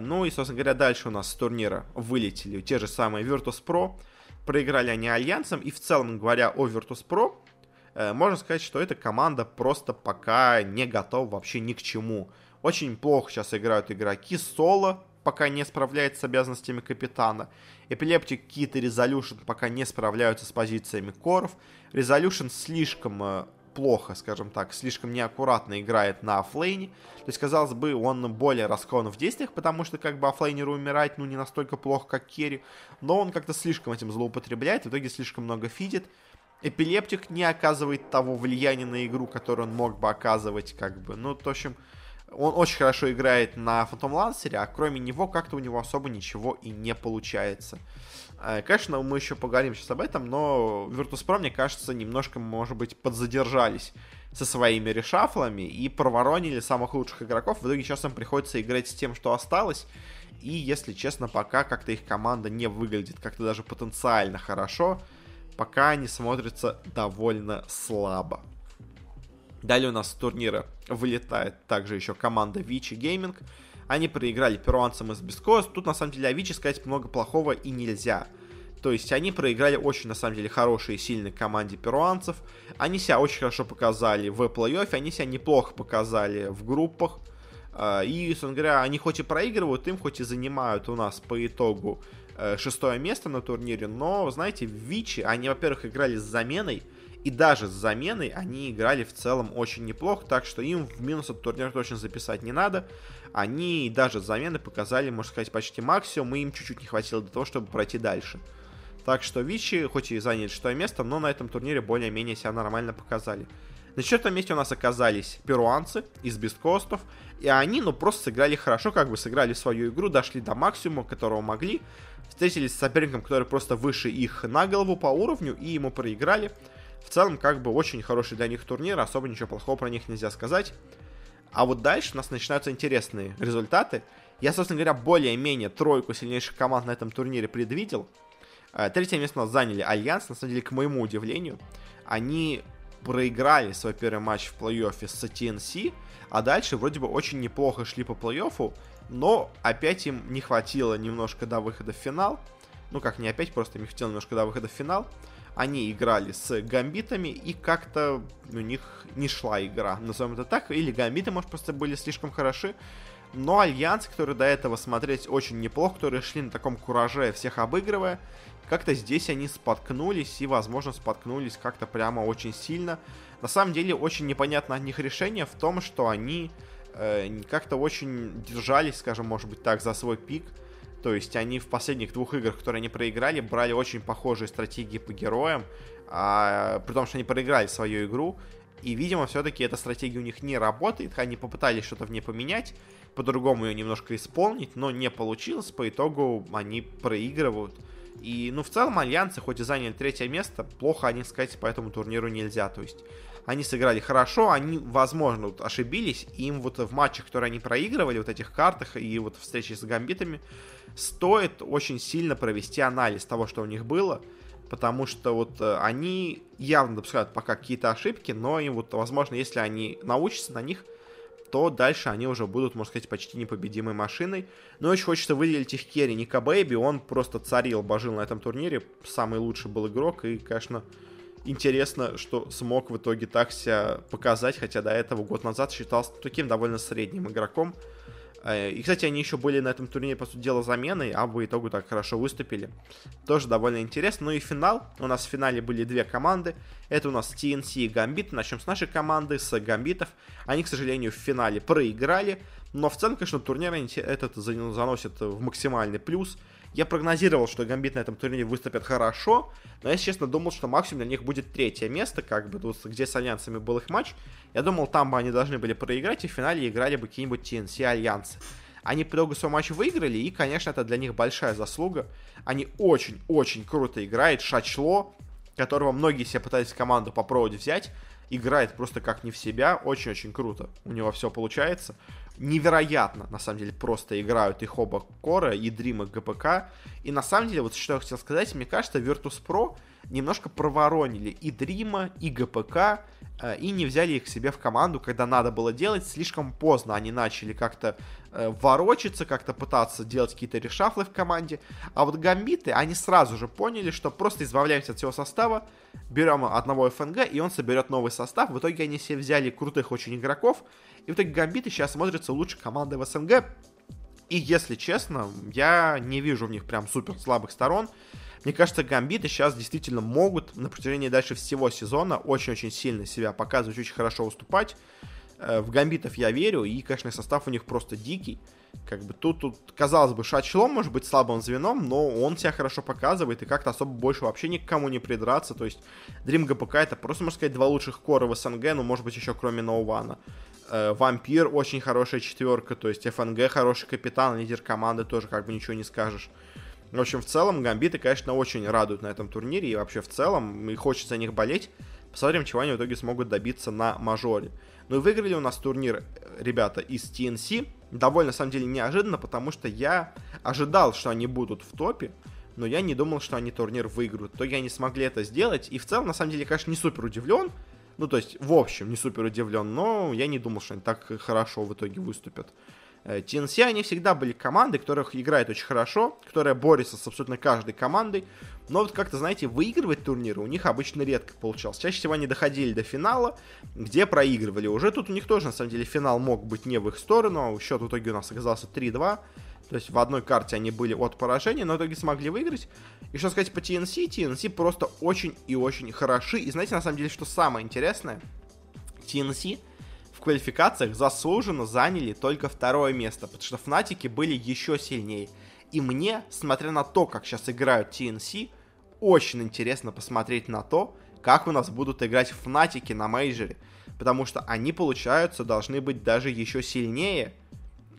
Ну и, собственно говоря, дальше у нас с турнира вылетели те же самые Virtus.pro, проиграли они Альянсом, и в целом говоря о Virtus.pro, Э, можно сказать, что эта команда просто пока не готова вообще ни к чему. Очень плохо сейчас играют игроки. Соло пока не справляется с обязанностями капитана. Эпилептик, Кит и Резолюшн пока не справляются с позициями коров. Резолюшн слишком э, плохо, скажем так, слишком неаккуратно играет на оффлейне. То есть, казалось бы, он более раскован в действиях, потому что как бы оффлейнеру умирать, ну, не настолько плохо, как керри. Но он как-то слишком этим злоупотребляет, в итоге слишком много фидит. Эпилептик не оказывает того влияния на игру, которое он мог бы оказывать, как бы. Ну, в общем, он очень хорошо играет на Фантом Лансере, а кроме него как-то у него особо ничего и не получается. Э, конечно, мы еще поговорим сейчас об этом, но Virtus.pro, мне кажется, немножко, может быть, подзадержались со своими решафлами и проворонили самых лучших игроков. В итоге сейчас им приходится играть с тем, что осталось. И, если честно, пока как-то их команда не выглядит как-то даже потенциально хорошо пока они смотрятся довольно слабо. Далее у нас с турнира вылетает также еще команда Вичи Гейминг. Они проиграли перуанцам из Бескос. Тут на самом деле о Вичи сказать много плохого и нельзя. То есть они проиграли очень, на самом деле, хорошей и сильной команде перуанцев. Они себя очень хорошо показали в плей-оффе, они себя неплохо показали в группах. А, и, собственно говоря, они хоть и проигрывают, им хоть и занимают у нас по итогу Э, шестое место на турнире, но, знаете, Вичи они, во-первых, играли с заменой, и даже с заменой они играли в целом очень неплохо, так что им в минус этот турнир точно записать не надо. Они даже с замены показали, можно сказать, почти максимум, и им чуть-чуть не хватило для того, чтобы пройти дальше. Так что Вичи, хоть и заняли шестое место, но на этом турнире более-менее себя нормально показали. На четвертом месте у нас оказались перуанцы из Бесткостов, и они, ну, просто сыграли хорошо, как бы сыграли свою игру, дошли до максимума, которого могли, встретились с соперником, который просто выше их на голову по уровню, и ему проиграли. В целом, как бы, очень хороший для них турнир, особо ничего плохого про них нельзя сказать. А вот дальше у нас начинаются интересные результаты. Я, собственно говоря, более-менее тройку сильнейших команд на этом турнире предвидел. Э, третье место у нас заняли Альянс, на самом деле, к моему удивлению. Они проиграли свой первый матч в плей-оффе с TNC, а дальше вроде бы очень неплохо шли по плей-оффу, но опять им не хватило немножко до выхода в финал. Ну как, не опять, просто им не хватило немножко до выхода в финал. Они играли с гамбитами, и как-то у них не шла игра, назовем это так. Или гамбиты, может, просто были слишком хороши. Но Альянс, который до этого смотреть очень неплохо, которые шли на таком кураже, всех обыгрывая, как-то здесь они споткнулись, и, возможно, споткнулись как-то прямо очень сильно. На самом деле, очень непонятно от них решение в том, что они э, как-то очень держались, скажем, может быть так, за свой пик. То есть они в последних двух играх, которые они проиграли, брали очень похожие стратегии по героям, а, при том, что они проиграли свою игру. И, видимо, все-таки эта стратегия у них не работает. Они попытались что-то в ней поменять, по-другому ее немножко исполнить, но не получилось. По итогу они проигрывают. И, ну, в целом, альянсы, хоть и заняли третье место, плохо о них сказать по этому турниру нельзя. То есть, они сыграли хорошо, они, возможно, вот ошибились, им вот в матчах, которые они проигрывали, вот этих картах и вот встречи с гамбитами, стоит очень сильно провести анализ того, что у них было, потому что вот э, они явно допускают пока какие-то ошибки, но им вот, возможно, если они научатся на них, то дальше они уже будут, можно сказать, почти непобедимой машиной. Но очень хочется выделить их керри Ника Бэйби, он просто царил, божил на этом турнире, самый лучший был игрок, и, конечно, интересно, что смог в итоге так себя показать, хотя до этого год назад считался таким довольно средним игроком. Э, и, кстати, они еще были на этом турнире, по сути дела, заменой, а в итогу так хорошо выступили. Тоже довольно интересно. Ну и финал. У нас в финале были две команды. Это у нас TNC и Гамбит. Начнем с нашей команды, с Гамбитов. Они, к сожалению, в финале проиграли. Но в целом, конечно, турнир этот заносит в максимальный плюс. Я прогнозировал, что Гамбит на этом турнире выступят хорошо, но я, честно, думал, что максимум для них будет третье место, как бы, тут, где с Альянсами был их матч. Я думал, там бы они должны были проиграть, и в финале играли бы какие-нибудь TNC Альянсы. Они по итогу свой матч выиграли, и, конечно, это для них большая заслуга. Они очень-очень круто играют. Шачло, которого многие себе пытались команду попробовать взять, играет просто как не в себя, очень-очень круто. У него все получается. Невероятно, на самом деле, просто играют их оба Кора, и и ГПК. И на самом деле, вот что я хотел сказать, мне кажется, Virtus.pro немножко проворонили и Дрима, и ГПК, э, и не взяли их себе в команду, когда надо было делать. Слишком поздно они начали как-то э, ворочаться, как-то пытаться делать какие-то решафлы в команде. А вот гамбиты, они сразу же поняли, что просто избавляемся от всего состава, берем одного ФНГ, и он соберет новый состав. В итоге они все взяли крутых очень игроков, и в итоге гамбиты сейчас смотрятся лучше команды в СНГ. И если честно, я не вижу в них прям супер слабых сторон. Мне кажется, гамбиты сейчас действительно могут на протяжении дальше всего сезона очень-очень сильно себя показывать, очень хорошо выступать. Э, в гамбитов я верю, и, конечно, состав у них просто дикий. Как бы тут, тут казалось бы, Шачлом может быть слабым звеном, но он себя хорошо показывает, и как-то особо больше вообще ни к кому не придраться. То есть Dream ГПК это просто, можно сказать, два лучших кора в СНГ, ну, может быть, еще кроме Ноувана. Э, Вампир очень хорошая четверка, то есть ФНГ хороший капитан, лидер команды тоже как бы ничего не скажешь. В общем, в целом, гамбиты, конечно, очень радуют на этом турнире, и вообще в целом, и хочется за них болеть. Посмотрим, чего они в итоге смогут добиться на мажоре. Ну и выиграли у нас турнир э, ребята из TNC. Довольно, на самом деле, неожиданно, потому что я ожидал, что они будут в топе, но я не думал, что они турнир выиграют. То они смогли это сделать, и в целом, на самом деле, конечно, не супер удивлен. Ну, то есть, в общем, не супер удивлен, но я не думал, что они так хорошо в итоге выступят. TNC, э, они всегда были командой, которых играет очень хорошо, которая борется с абсолютно каждой командой, но вот как-то, знаете, выигрывать турниры у них обычно редко получалось. Чаще всего они доходили до финала, где проигрывали. Уже тут у них тоже, на самом деле, финал мог быть не в их сторону, а счет в итоге у нас оказался 3-2, то есть в одной карте они были от поражения, но в итоге смогли выиграть. И что сказать по TNC, TNC просто очень и очень хороши. И знаете, на самом деле, что самое интересное? TNC в квалификациях заслуженно заняли только второе место, потому что Фнатики были еще сильнее. И мне, смотря на то, как сейчас играют TNC, очень интересно посмотреть на то, как у нас будут играть Фнатики на мейджоре. Потому что они, получаются, должны быть даже еще сильнее,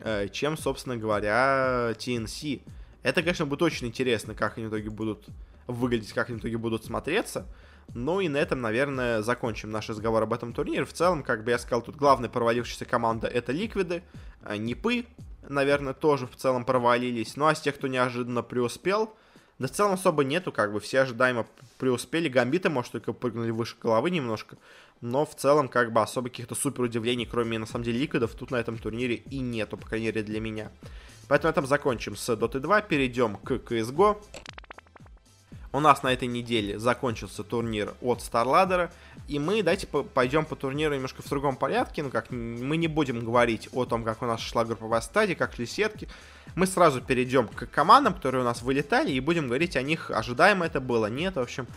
э, чем, собственно говоря, TNC. Это, конечно, будет очень интересно, как они в итоге будут выглядеть, как они в итоге будут смотреться. Ну и на этом, наверное, закончим наш разговор об этом турнире. В целом, как бы я сказал, тут главная провалившаяся команда это Ликвиды, а Нипы, наверное, тоже в целом провалились. Ну а с тех, кто неожиданно преуспел, да в целом особо нету, как бы все ожидаемо преуспели. Гамбиты, может, только прыгнули выше головы немножко. Но в целом, как бы особо каких-то супер удивлений, кроме, на самом деле, ликвидов, тут на этом турнире и нету, по крайней мере, для меня. Поэтому на этом закончим с Dota 2, перейдем к CSGO. У нас на этой неделе закончился турнир от StarLadder, и мы давайте пойдем по турниру немножко в другом порядке, ну как, мы не будем говорить о том, как у нас шла групповая стадия, как шли сетки, мы сразу перейдем к командам, которые у нас вылетали, и будем говорить о них, ожидаемо это было, нет, в общем,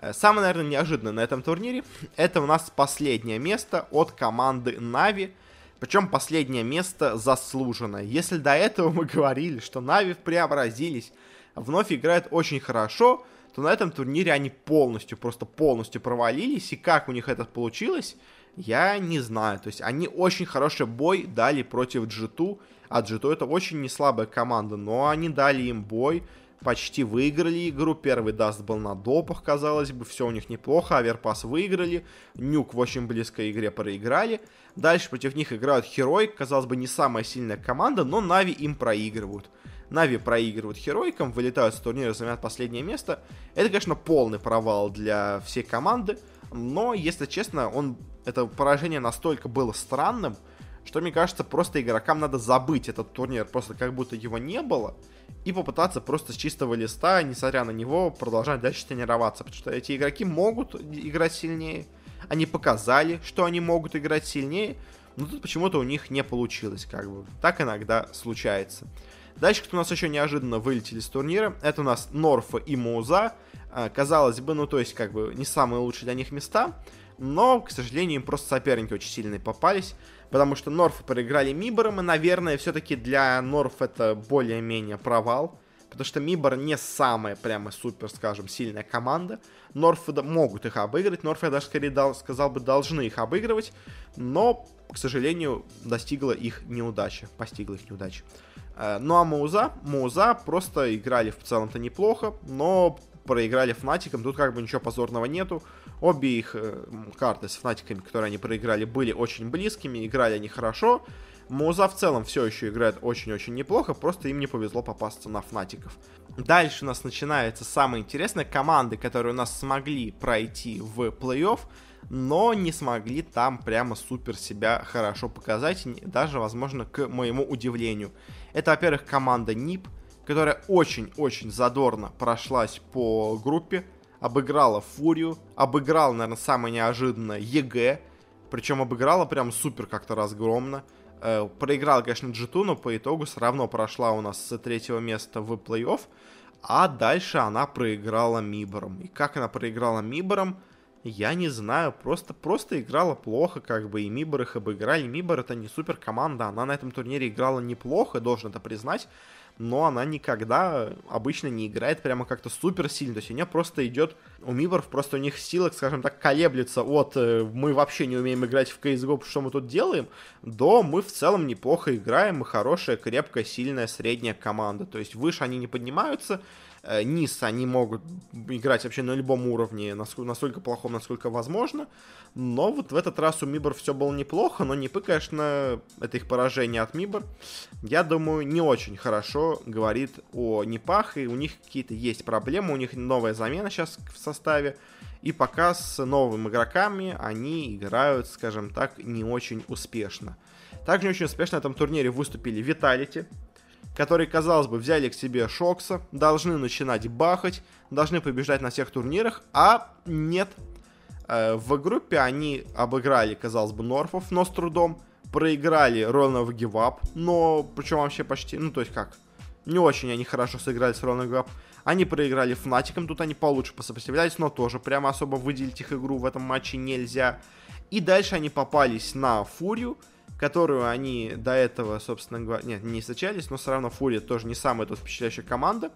э, Самое, наверное, неожиданное на этом турнире, это у нас последнее место от команды Нави, причем последнее место заслуженное. Если до этого мы говорили, что Нави преобразились, вновь играют очень хорошо, то на этом турнире они полностью, просто полностью провалились. И как у них это получилось, я не знаю. То есть они очень хороший бой дали против G2. А G2 это очень не слабая команда, но они дали им бой, почти выиграли игру. Первый даст был на допах, казалось бы, все у них неплохо. Аверпас выиграли, Нюк в очень близкой игре проиграли. Дальше против них играют Херой, казалось бы, не самая сильная команда, но Нави им проигрывают. Нави проигрывают Херойкам, вылетают с турнира, занимают последнее место. Это, конечно, полный провал для всей команды, но, если честно, он, это поражение настолько было странным, что, мне кажется, просто игрокам надо забыть этот турнир, просто как будто его не было, и попытаться просто с чистого листа, несмотря на него, продолжать дальше тренироваться, потому что эти игроки могут играть сильнее, они показали, что они могут играть сильнее, но тут почему-то у них не получилось, как бы. Так иногда случается. Дальше, кто у нас еще неожиданно вылетели с турнира, это у нас Норфа и Муза. А, казалось бы, ну то есть как бы не самые лучшие для них места. но, к сожалению, им просто соперники очень сильные попались, потому что Норф проиграли Мибором, и, наверное, все-таки для Норф это более-менее провал, потому что Мибор не самая прямо супер, скажем, сильная команда. Норфы могут их обыграть, Норф, я даже скорее дал, сказал бы, должны их обыгрывать, но, к сожалению, достигла их неудача, постигла их неудача. Э, ну а Мауза, Мауза просто играли в целом-то неплохо, но проиграли Фнатиком, тут как бы ничего позорного нету. Обе их э, карты с Фнатиками, которые они проиграли, были очень близкими, играли они хорошо. Муза в целом все еще играет очень-очень неплохо, просто им не повезло попасться на Фнатиков. Дальше у нас начинается самое интересное. Команды, которые у нас смогли пройти в плей-офф, но не смогли там прямо супер себя хорошо показать, даже, возможно, к моему удивлению. Это, во-первых, команда NiP, которая очень-очень задорно прошлась по группе, обыграла Фурию, обыграла, наверное, самое неожиданное EG, причем обыграла прям супер как-то разгромно. Э, проиграла, конечно, G2, но по итогу все равно прошла у нас с третьего места в плей-офф, а дальше она проиграла Миборам. И как она проиграла Миборам, я не знаю, просто, просто играла плохо, как бы, и Мибор их обыграли. Мибор это не супер команда, она на этом турнире играла неплохо, должен это признать но она никогда обычно не играет прямо как-то супер сильно. То есть у нее просто идет, у Миборов просто у них сила, скажем так, колеблется от э, мы вообще не умеем играть в CSGO, что мы тут делаем, до мы в целом неплохо играем, мы хорошая, крепкая, сильная, средняя команда. То есть выше они не поднимаются, низ они могут играть вообще на любом уровне, насколько, настолько плохом, насколько возможно. Но вот в этот раз у Мибор все было неплохо, но Нипы, конечно, это их поражение от Мибор, я думаю, не очень хорошо говорит о Нипах, и у них какие-то есть проблемы, у них новая замена сейчас в составе, и пока с новыми игроками они играют, скажем так, не очень успешно. Также не очень успешно на этом турнире выступили Виталити, которые, казалось бы, взяли к себе Шокса, должны начинать бахать, должны побеждать на всех турнирах, а нет, Э, в группе они обыграли, казалось бы, Норфов, но с трудом. Проиграли ровно в гивап, но причем вообще почти, ну то есть как, не очень они хорошо сыграли с ровно гивап. Они проиграли Фнатиком, тут они получше посопротивлялись, но тоже прямо особо выделить их игру в этом матче нельзя. И дальше они попались на Фурию, которую они до этого, собственно говоря, нет, не встречались, но все равно Фурия тоже не самая тут впечатляющая команда.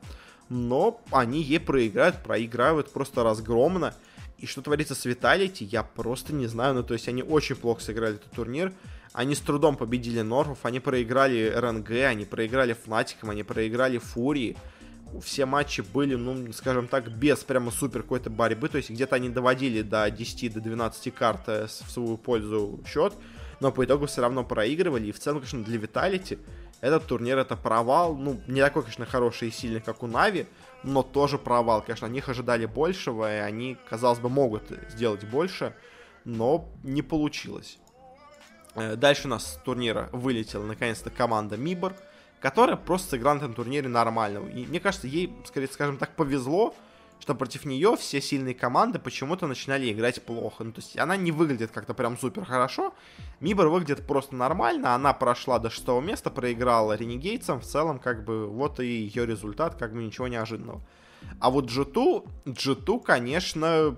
Но они ей проиграют, проигрывают просто разгромно. И что творится с Виталити, я просто не знаю. Ну, то есть они очень плохо сыграли этот турнир. Они с трудом победили Норфов, они проиграли РНГ, они проиграли Фнатикам, они проиграли Фурии. Все матчи были, ну, скажем так, без прямо супер какой-то борьбы. То есть где-то они доводили до 10, до 12 карт э, в свою пользу счет. Но по итогу все равно проигрывали. И в целом, конечно, для Виталити этот турнир это провал. Ну, не такой, конечно, хороший и сильный, как у Нави но тоже провал. Конечно, от них ожидали большего, и они, казалось бы, могут сделать больше, но не получилось. Э, дальше у нас с турнира вылетела наконец-то команда Мибор, которая просто сыграла на этом турнире нормально. И мне кажется, ей, скорее скажем так, повезло, что против нее все сильные команды почему-то начинали играть плохо. Ну, то есть она не выглядит как-то прям супер хорошо. Мибор выглядит просто нормально. Она прошла до шестого места, проиграла Ренегейтсам. В целом, как бы, вот и ее результат, как бы ничего неожиданного. А вот G2, G2, конечно,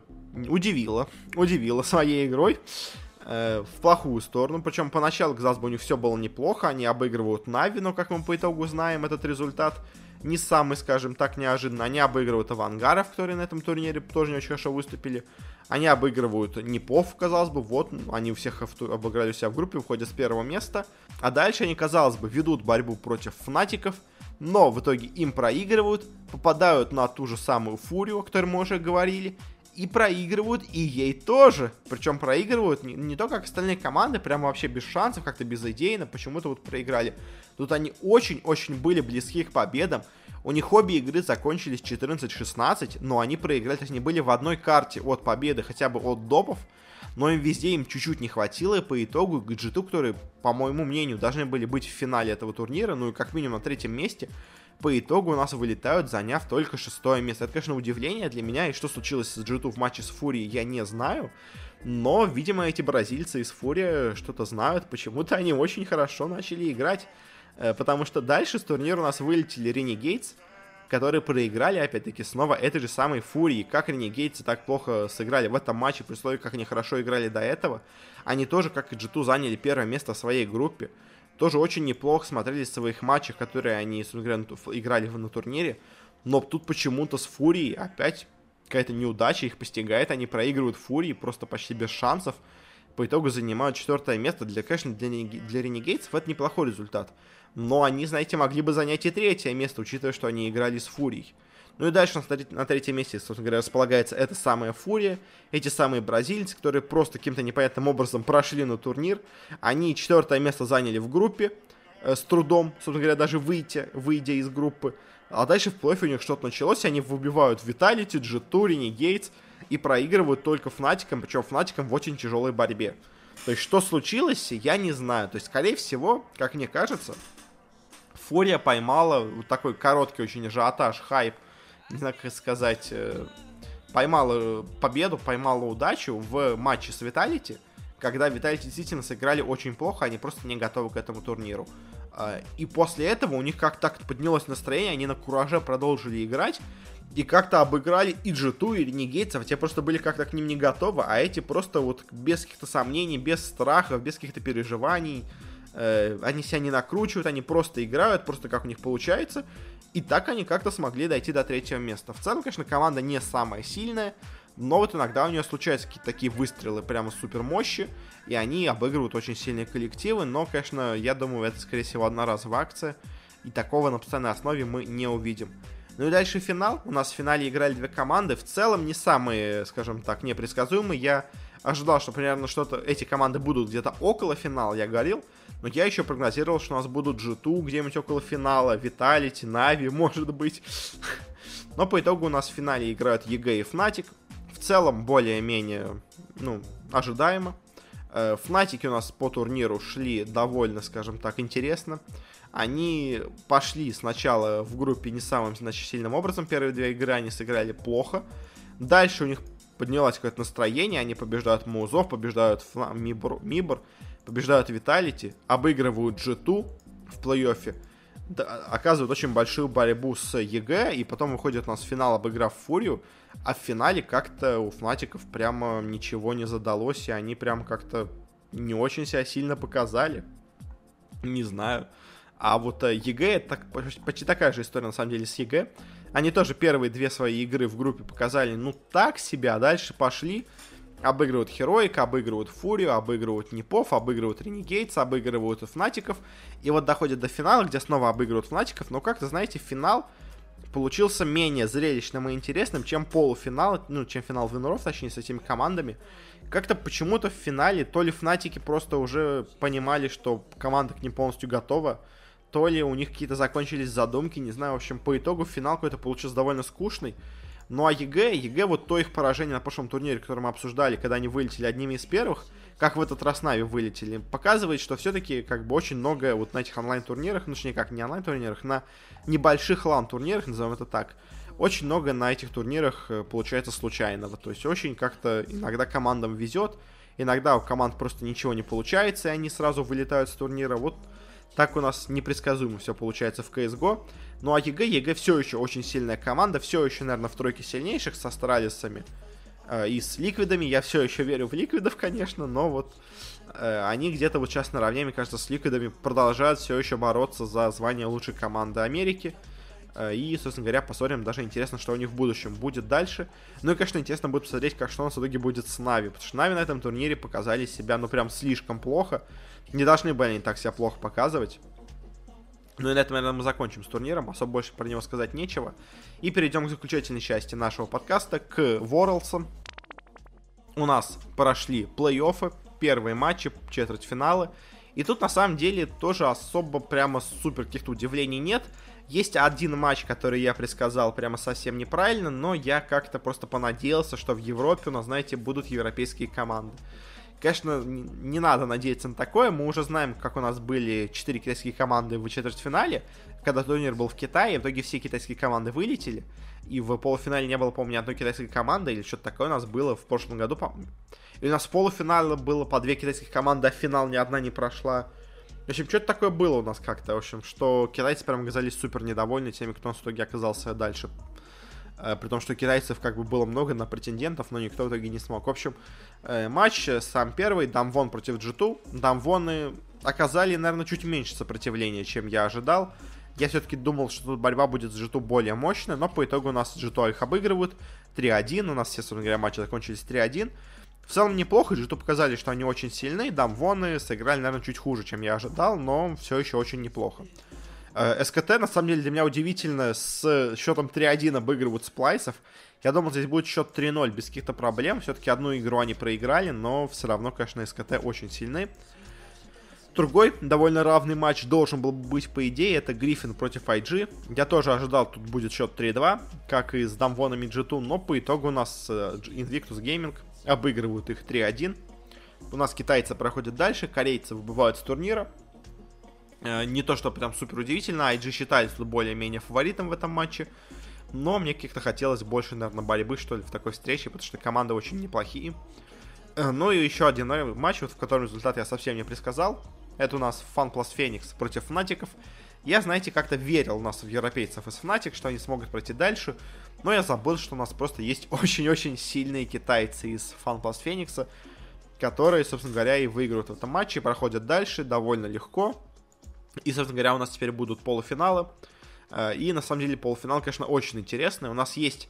удивила. Удивила своей игрой э, в плохую сторону. Причем поначалу, казалось бы, у них все было неплохо. Они обыгрывают Нави, но, как мы по итогу знаем, этот результат не самый, скажем так, неожиданно. Они обыгрывают авангаров, которые на этом турнире тоже не очень хорошо выступили. Они обыгрывают Непов, казалось бы, вот, они у всех обыграли себя в группе, выходят с первого места. А дальше они, казалось бы, ведут борьбу против фнатиков, но в итоге им проигрывают, попадают на ту же самую фурию, о которой мы уже говорили, и проигрывают, и ей тоже. Причем проигрывают не, не то, как остальные команды, прямо вообще без шансов, как-то безыдейно, почему-то вот проиграли. Тут они очень-очень были близки к победам. У них обе игры закончились 14-16, но они проиграли, то есть они были в одной карте от победы, хотя бы от допов, но им везде им чуть-чуть не хватило, и по итогу Гаджету, которые, по моему мнению, должны были быть в финале этого турнира, ну и как минимум на третьем месте, по итогу у нас вылетают, заняв только шестое место. Это, конечно, удивление для меня, и что случилось с G2 в матче с Фурией, я не знаю. Но, видимо, эти бразильцы из Фурия что-то знают, почему-то они очень хорошо начали играть. Э, потому что дальше с турнира у нас вылетели Ренегейтс, которые проиграли, опять-таки, снова этой же самой Фурии. Как ренегейцы так плохо сыграли в этом матче, при условии, как они хорошо играли до этого. Они тоже, как и G2, заняли первое место в своей группе. Тоже очень неплохо смотрелись в своих матчах, которые они, собственно говоря, играли на турнире. Но тут почему-то с Фурией опять какая-то неудача их постигает. Они проигрывают Фурии просто почти без шансов. По итогу занимают четвертое место. Для, конечно, для, для Ренегейтсов это неплохой результат. Но они, знаете, могли бы занять и третье место, учитывая, что они играли с Фурией. Ну и дальше на третьем месте, собственно говоря, располагается эта самая Фурия, эти самые бразильцы, которые просто каким-то непонятным образом прошли на турнир. Они четвертое место заняли в группе, э, с трудом, собственно говоря, даже выйти, выйдя из группы. А дальше в плей у них что-то началось, они выбивают Виталити, G2, Renegades и проигрывают только Фнатиком, причем Фнатиком в очень тяжелой борьбе. То есть, что случилось, я не знаю. То есть, скорее всего, как мне кажется, Фурия поймала вот такой короткий очень ажиотаж, хайп, не знаю, как сказать, э, поймала победу, поймала удачу в матче с Виталити, когда Виталити действительно сыграли очень плохо, они просто не готовы к этому турниру. А, и после этого у них как-то так поднялось настроение, они на кураже продолжили играть, и как-то обыграли и G2, и Ренегейтсов, те просто были как-то к ним не готовы, а эти просто вот без каких-то сомнений, без страхов, без каких-то переживаний, э, они себя не накручивают, они просто играют, просто как у них получается, и так они как-то смогли дойти до третьего места. В целом, конечно, команда не самая сильная, но вот иногда у нее случаются какие-то такие выстрелы прямо супер мощи, и они обыгрывают очень сильные коллективы, но, конечно, я думаю, это, скорее всего, одноразовая акция, и такого на постоянной основе мы не увидим. Ну и дальше финал. У нас в финале играли две команды. В целом не самые, скажем так, непредсказуемые. Я ожидал, что примерно что-то эти команды будут где-то около финала, я говорил. Но я еще прогнозировал, что у нас будут G2 где-нибудь около финала, Vitality, Нави, может быть. Но по итогу у нас в финале играют EG и Fnatic в целом более-менее, ну, ожидаемо. Э, Фнатики у нас по турниру шли довольно, скажем так, интересно. Они пошли сначала в группе не самым, значит, сильным образом. Первые две игры они сыграли плохо. Дальше у них поднялось какое-то настроение. Они побеждают Музов, побеждают Фла... Мибор, Мибор, побеждают Виталити, обыгрывают G2 в плей-оффе оказывают очень большую борьбу с EG, и потом выходит у нас в финал, обыграв Фурию, а в финале как-то у Фнатиков прямо ничего не задалось, и они прям как-то не очень себя сильно показали. Не знаю. А вот EG, это так, почти такая же история на самом деле с EG. Они тоже первые две свои игры в группе показали, ну так себя, а дальше пошли обыгрывают Хероик, обыгрывают Фурию, обыгрывают Непов, обыгрывают Ренегейтс, обыгрывают Фнатиков. И вот доходят до финала, где снова обыгрывают Фнатиков. Но как-то, знаете, финал получился менее зрелищным и интересным, чем полуфинал, ну, чем финал Виноров, точнее, с этими командами. Как-то почему-то в финале то ли Фнатики просто уже понимали, что команда к ним полностью готова, то ли у них какие-то закончились задумки, не знаю, в общем, по итогу финал какой-то получился довольно скучный. Ну а EG, EG вот то их поражение на прошлом турнире, который мы обсуждали, когда они вылетели одними из первых, как в этот раз Нави вылетели, показывает, что все-таки как бы очень многое вот на этих онлайн-турнирах, ну точнее как не онлайн-турнирах, на небольших лан-турнирах, назовем это так, очень много на этих турнирах э, получается случайного. То есть очень как-то иногда командам везет, иногда у команд просто ничего не получается, и они сразу вылетают с турнира. Вот так у нас непредсказуемо все получается в CS:GO. Ну а EG, EG все еще очень сильная команда, все еще, наверное, в тройке сильнейших с Астралисами э, и с Ликвидами. Я все еще верю в Ликвидов, конечно, но вот э, они где-то вот сейчас наравне, мне кажется, с Ликвидами продолжают все еще бороться за звание лучшей команды Америки. Э, и, собственно говоря, посмотрим, даже интересно, что у них в будущем будет дальше. Ну и, конечно, интересно будет посмотреть, как что у нас в итоге будет с Нави. Потому что Нави на этом турнире показали себя, ну, прям слишком плохо. Не должны были они так себя плохо показывать. Ну и на этом, наверное, мы закончим с турниром. Особо больше про него сказать нечего. И перейдем к заключительной части нашего подкаста, к Worlds. У нас прошли плей-оффы, первые матчи, четвертьфиналы. И тут, на самом деле, тоже особо прямо супер каких-то удивлений нет. Есть один матч, который я предсказал прямо совсем неправильно, но я как-то просто понадеялся, что в Европе у нас, знаете, будут европейские команды. Конечно, не надо надеяться на такое. Мы уже знаем, как у нас были 4 китайские команды в четвертьфинале, когда турнир был в Китае, в итоге все китайские команды вылетели. И в полуфинале не было, помню, ни одной китайской команды, или что-то такое у нас было в прошлом году, по И у нас в полуфинале было по две китайских команды, а финал ни одна не прошла. В общем, что-то такое было у нас как-то, в общем, что китайцы прям оказались супер недовольны теми, кто в итоге оказался дальше. Э, при том, что китайцев как бы было много на претендентов, но никто в итоге не смог. В общем, э, матч сам первый, Дамвон против G2. Дамвоны оказали, наверное, чуть меньше сопротивления, чем я ожидал. Я все-таки думал, что тут борьба будет с G2 более мощная, но по итогу у нас G2 их обыгрывают 3-1. У нас все, собственно говоря, матчи закончились 3-1. В целом неплохо, G2 показали, что они очень сильные. Дамвоны сыграли, наверное, чуть хуже, чем я ожидал, но все еще очень неплохо. Э, СКТ, на самом деле, для меня удивительно, с счетом 3-1 обыгрывают сплайсов. Я думал, здесь будет счет 3-0 без каких-то проблем. Все-таки одну игру они проиграли, но все равно, конечно, СКТ очень сильны. Другой довольно равный матч должен был быть, по идее, это Гриффин против IG. Я тоже ожидал, тут будет счет 3-2, как и с Дамвоном и G2, но по итогу у нас э, Invictus Gaming обыгрывают их 3-1. У нас китайцы проходят дальше, корейцы выбывают с турнира. Э, не то, что прям супер удивительно, IG считались тут более-менее фаворитом в этом матче. Но мне как-то хотелось больше, наверное, борьбы, что ли, в такой встрече, потому что команды очень неплохие. Э, ну и еще один матч, вот, в котором результат я совсем не предсказал. Это у нас Fun Plus Phoenix против Фнатиков. Я, знаете, как-то верил у нас в европейцев из Fnatic, что они смогут пройти дальше. Но я забыл, что у нас просто есть очень-очень сильные китайцы из Fun Plus Phoenix, которые, собственно говоря, и выиграют в этом матче, проходят дальше довольно легко. И, собственно говоря, у нас теперь будут полуфиналы. Э, и, на самом деле, полуфинал, конечно, очень интересный. У нас есть...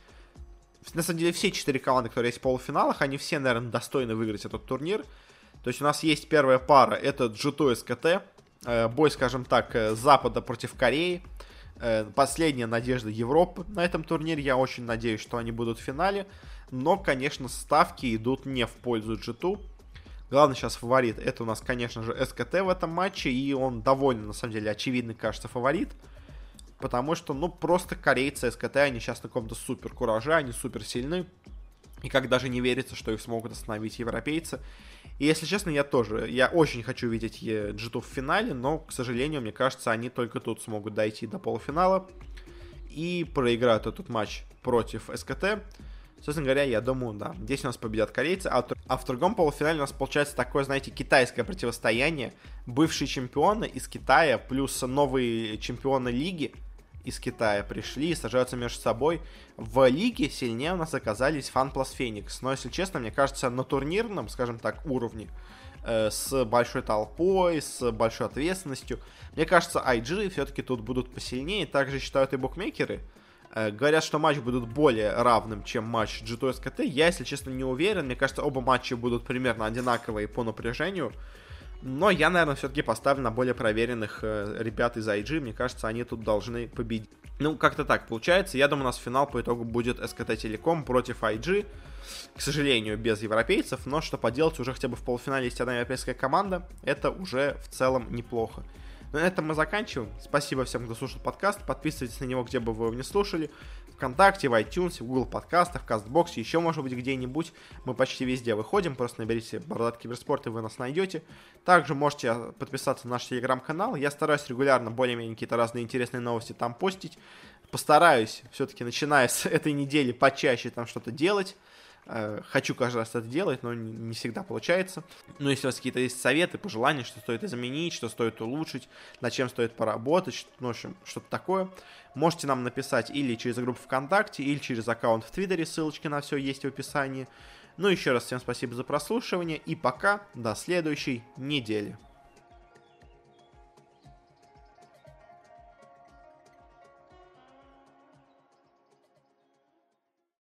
На самом деле, все четыре команды, которые есть в полуфиналах, они все, наверное, достойны выиграть этот турнир. То есть у нас есть первая пара, это G2 СКТ. Э, бой, скажем так, э, Запада против Кореи. Последняя надежда Европы на этом турнире. Я очень надеюсь, что они будут в финале. Но, конечно, ставки идут не в пользу G2. Главный сейчас фаворит это у нас, конечно же, СКТ в этом матче, и он довольно, на самом деле, очевидный, кажется, фаворит. Потому что, ну, просто корейцы СКТ, они сейчас на каком-то супер кураже, они супер сильны. И как даже не верится, что их смогут остановить европейцы. И если честно, я тоже, я очень хочу видеть G2 в финале, но, к сожалению, мне кажется, они только тут смогут дойти до полуфинала и проиграют этот матч против СКТ. Собственно говоря, я думаю, да, здесь у нас победят корейцы, а, а в другом полуфинале у нас получается такое, знаете, китайское противостояние. Бывшие чемпионы из Китая плюс новые чемпионы лиги из Китая пришли и сажаются между собой. В лиге сильнее у нас оказались Фан плюс Феникс. Но, если честно, мне кажется, на турнирном, скажем так, уровне, э, с большой толпой, с большой ответственностью, мне кажется, IG все-таки тут будут посильнее. Также считают и букмекеры. Э, говорят, что матч будут более равным, чем матч G2 SKT. Я, если честно, не уверен. Мне кажется, оба матча будут примерно одинаковые по напряжению. Но я, наверное, все-таки поставлю на более проверенных э, ребят из IG. Мне кажется, они тут должны победить. Ну, как-то так получается. Я думаю, у нас финал по итогу будет СКТ Телеком против IG. К сожалению, без европейцев. Но что поделать, уже хотя бы в полуфинале есть одна европейская команда. Это уже в целом неплохо. На этом мы заканчиваем. Спасибо всем, кто слушал подкаст. Подписывайтесь на него, где бы вы его не слушали. Вконтакте, в iTunes, в Google подкастах, в Кастбоксе, еще, может быть, где-нибудь. Мы почти везде выходим. Просто наберите Бородат Киберспорт, и вы нас найдете. Также можете подписаться на наш телеграм-канал. Я стараюсь регулярно более-менее какие-то разные интересные новости там постить. Постараюсь все-таки, начиная с этой недели, почаще там что-то делать. Э, хочу каждый раз это делать, но не всегда получается. Но если у вас какие-то есть советы, пожелания, что стоит изменить, что стоит улучшить, над чем стоит поработать, ну, в общем, что-то такое, можете нам написать или через группу ВКонтакте, или через аккаунт в Твиттере, ссылочки на все есть в описании. Ну, еще раз всем спасибо за прослушивание, и пока, до следующей недели.